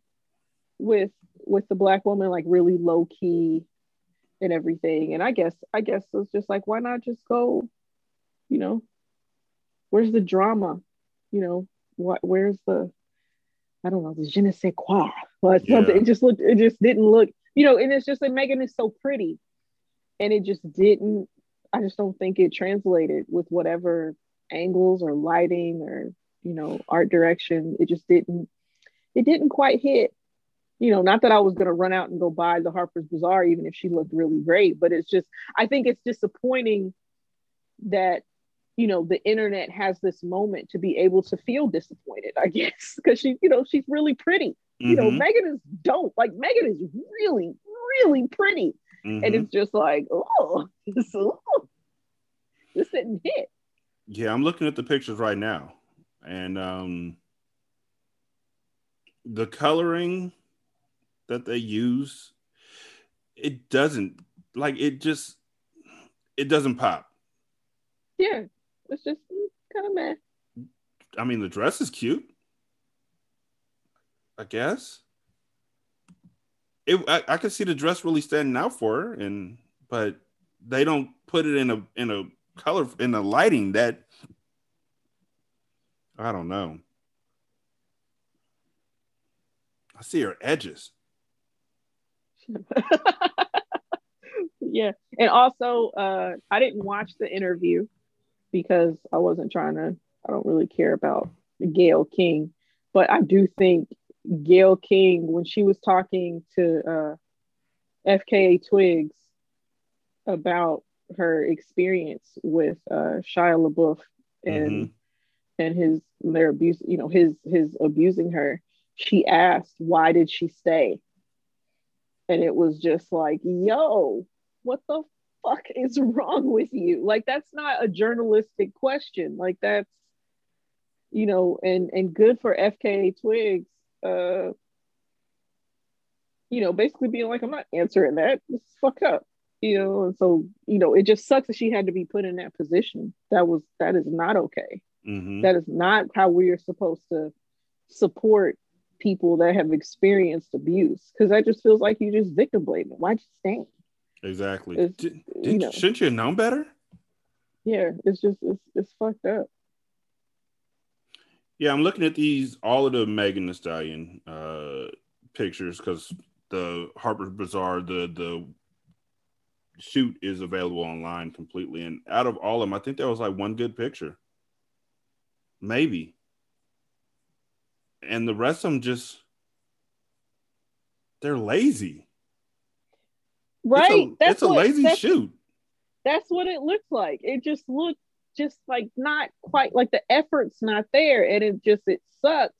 with with the black woman like really low key and everything. And i guess i guess it's just like why not just go you know where's the drama? You know what where's the i don't know the je ne sais quoi? Something *laughs* Yeah. it just looked it just didn't look you know and it's just like megan is so pretty and it just didn't i just don't think it translated with whatever angles or lighting or you know art direction. It just didn't it didn't quite hit. You know not that i was going to run out and go buy the harper's bazaar even if she looked really great but it's just i think it's disappointing that you know the internet has this moment to be able to feel disappointed i *laughs* guess because she you know she's really pretty. You know Mhm, megan is dope. Like megan is really really pretty mhm. and it's just like oh this, this didn't hit Yeah, I'm looking at the pictures right now, and um, the coloring that they use, it doesn't like it just it doesn't pop. yeah it's just kind of meh I mean, the dress is cute, I guess. It I, I could see the dress really standing out for her, and but they don't put it in a in a color in the lighting that I don't know. I see her edges. *laughs* yeah and also uh i didn't watch the interview because i wasn't trying to i don't really care about gail king but i do think gail king when she was talking to uh fka twigs about her experience with uh shia labeouf and and his their abuse you know his his abusing her she asked why did she stay? And it was just like yo what the fuck is wrong with you? Like that's not a journalistic question. Like that's you know and and good for fka twigs uh you know basically being like i'm not answering that. This is fucked up you know? And so you know it just sucks that she had to be put in that position. That was that is not okay. Hmm that is not how we are supposed to support people that have experienced abuse because that just feels like you just victim blaming. Why'd you stay Exactly. It's- Did, you know. shouldn't you have known better? yeah it's just it's, it's fucked up Yeah, I'm looking at these all of the Megan Thee Stallion uh, pictures because the Harper's Bazaar, the the shoot is available online completely. And out of all of them, I think there was like one good picture, maybe. And the rest of them just they're lazy. right It's a, that's it's a what, lazy that's, shoot. that's what it looks like it just looked just like not quite like the effort's not there and it just it sucks.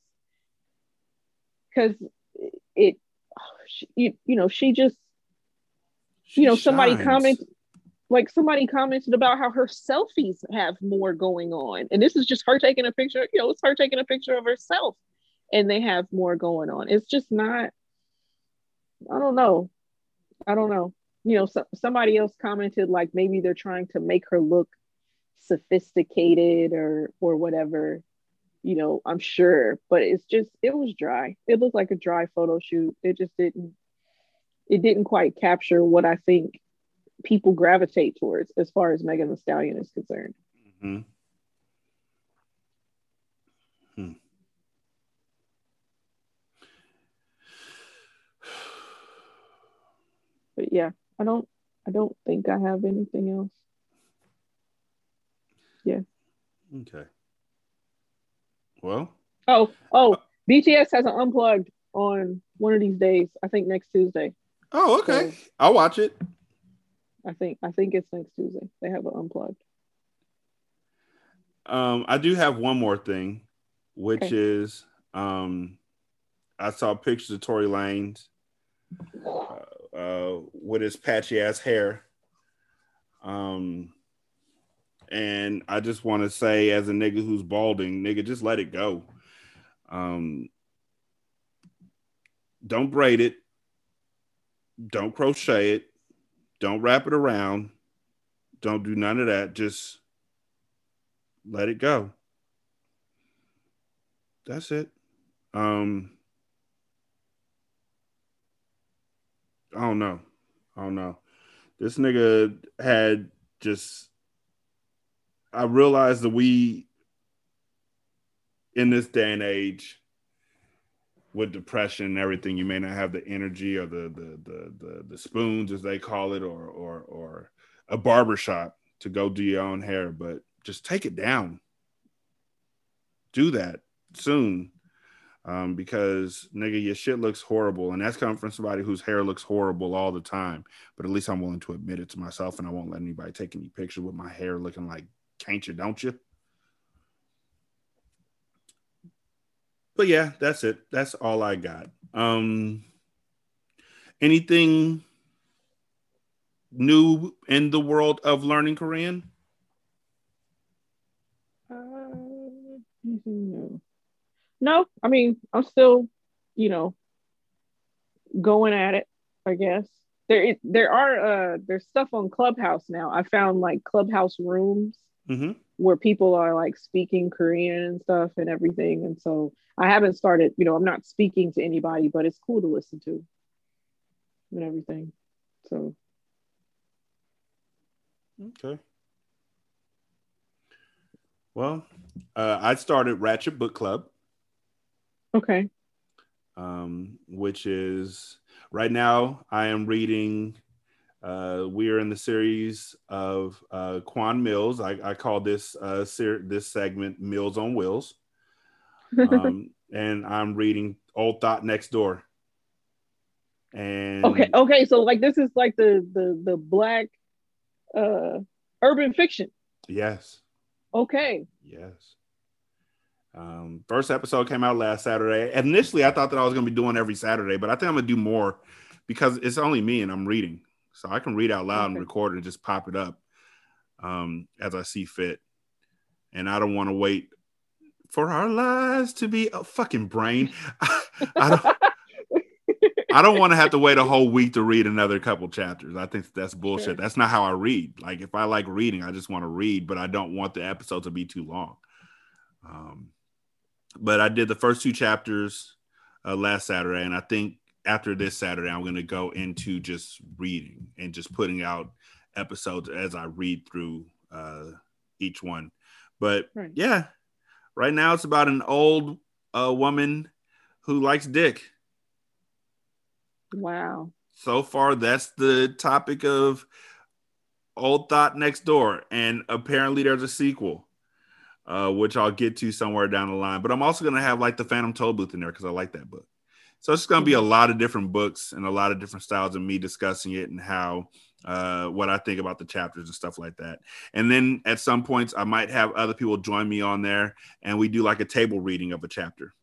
Because it you, you know she just She you know somebody shines. commented like somebody commented about how her selfies have more going on and this is just her taking a picture you know it's her taking a picture of herself and they have more going on. It's just not i don't know. I don't know. You know so, somebody else commented like maybe they're trying to make her look sophisticated or or whatever you know i'm sure but it's just it was dry it looked like a dry photo shoot it just didn't it didn't quite capture what i think people gravitate towards as far as megan thee stallion is concerned Mhm. Hmm. but yeah i don't i don't think i have anything else Okay. Well, oh oh bts has an unplugged on one of these days i think next tuesday oh, okay. I'll watch it. i think i think it's next tuesday they have an unplugged Um, I do have one more thing, which Okay. is um, I saw pictures of Tory Lanez uh, uh, with his patchy ass hair. Um, And I just want to say, as a nigga who's balding, nigga, just let it go. Um, don't braid it. Don't crochet it. Don't wrap it around. Don't do none of that. Just let it go. That's it. Um, I don't know. I don't know. This nigga had just. I realize that we, in this day and age, with depression and everything, you may not have the energy or the the the the, the spoons as they call it, or or or a barbershop to go do your own hair, but just take it down. Do that soon. Um, because nigga, your shit looks horrible, and that's coming from somebody whose hair looks horrible all the time. But at least I'm willing to admit it to myself, and I won't let anybody take any picture with my hair looking like can't you, don't you? But yeah, that's it. That's all I got. Um, anything new in the world of learning Korean? Uh, no. I mean, I'm still, you know, going at it, I guess. There there are uh there's stuff on Clubhouse now. I found like Clubhouse rooms Mm-hmm. where people are like speaking Korean and stuff and everything. And so I haven't started, you know, I'm not speaking to anybody, but it's cool to listen to and everything. So Okay. Well, uh, I started Ratchet Book Club, okay. um, which is right now I am reading. Uh, we are in the series of uh, Quan Millz. I, I call this uh, ser- this segment Mills on Wheels, um, *laughs* and I'm reading Old Thot Next Door. And okay, okay. So like this is like the the the black uh urban fiction. yes, Okay. Yes. Um, first episode came out last Saturday. Initially, I thought that I was going to be doing every Saturday, but I think I'm going to do more because it's only me and I'm reading. So I can read out loud and record and just pop it up um, as I see fit. And I don't want to wait for our lives to be a fucking brain. *laughs* I don't. *laughs* I don't want to have to wait a whole week to read another couple chapters. I think that's bullshit. Sure. That's not how I read. Like if I like reading, I just want to read, but I don't want the episode to be too long. Um, but I did the first two chapters uh, last Saturday, and I think after this Saturday, I'm going to go into just reading and just putting out episodes as I read through uh, each one. But Right. yeah, right now it's about an old uh, woman who likes dick Wow. so far that's the topic of old thot next door and apparently there's a sequel uh, which i'll get to somewhere down the line but i'm also going to have like the phantom toll booth in there because i like that book so it's going to be a lot of different books and a lot of different styles of me discussing it and how uh, what i think about the chapters and stuff like that and then at some points i might have other people join me on there and we do like a table reading of a chapter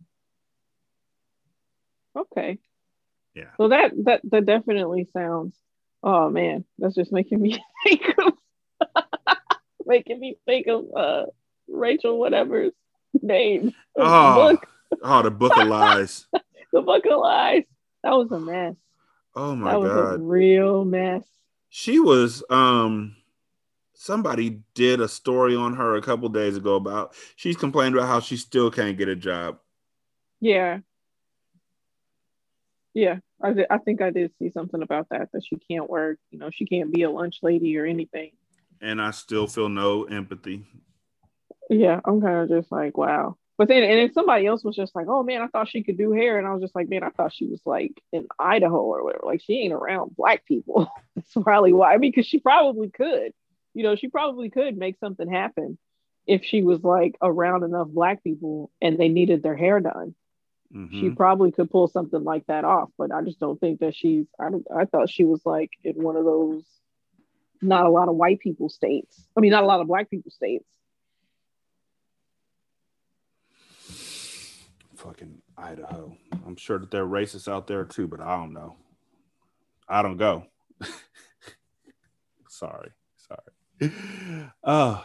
Okay. Yeah. So that that that definitely sounds. Oh man, that's just making me *laughs* think of *laughs* making me think of uh Rachel whatever's name. Oh. oh the book of lies *laughs* the book of lies. That was a mess. oh my that was god a real mess. She was um somebody did a story on her a couple days ago about she's complained about how she still can't get a job. Yeah. Yeah, I did, I think I did see something about that that she can't work. You know, she can't be a lunch lady or anything. And I still feel no empathy. Yeah, I'm kind of just like, wow. But then, and then somebody else was just like, oh man, I thought she could do hair. And I was just like, man, I thought she was like in Idaho or whatever. Like, she ain't around black people. *laughs* That's probably why. I mean, because she probably could, you know, she probably could make something happen if she was like around enough black people and they needed their hair done. Mhm. She probably could pull something like that off. But I just don't think that she's, I, don't, I thought she was like in one of those not a lot of white people states. I mean, not a lot of black people states. Fucking Idaho. I'm sure that they're racist out there too, but I don't know. I don't go. *laughs* sorry. Sorry. Uh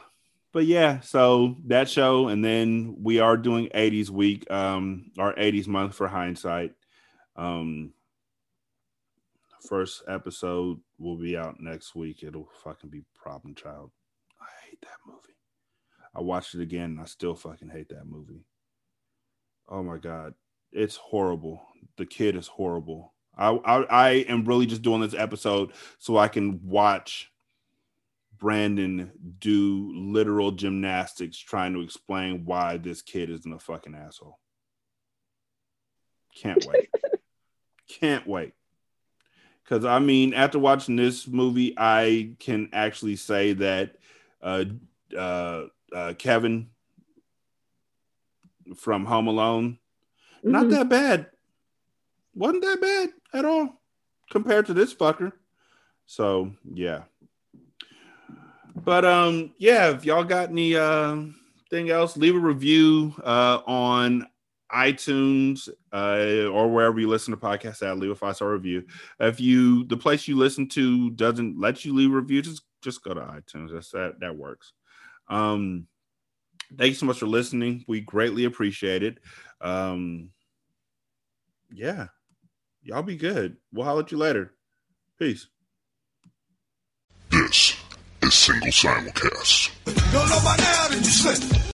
but yeah, so that show, and then we are doing 80s week, um, our 80s month for hindsight. Um, first episode will be out next week. It'll fucking be Problem Child. I hate that movie. I watched it again and I still fucking hate that movie. Oh my god, it's horrible. The kid is horrible. I I, I am really just doing this episode so I can watch Brandon do literal gymnastics trying to explain why this kid isn't a fucking asshole. Can't wait. *laughs* Can't wait. Because I mean, after watching this movie, I can actually say that uh, uh, uh, Kevin from Home Alone, mm-hmm. not that bad. Wasn't that bad at all compared to this fucker. So yeah. But um, yeah, if y'all got any uh thing else, leave a review uh on iTunes uh, or wherever you listen to podcasts at, leave a five star review. If you the place you listen to doesn't let you leave a review, just just go to iTunes. That's that that works. Um, thank you so much for listening. We greatly appreciate it. Um, yeah, y'all be good. We'll holler at you later. Peace. This is single simulcast.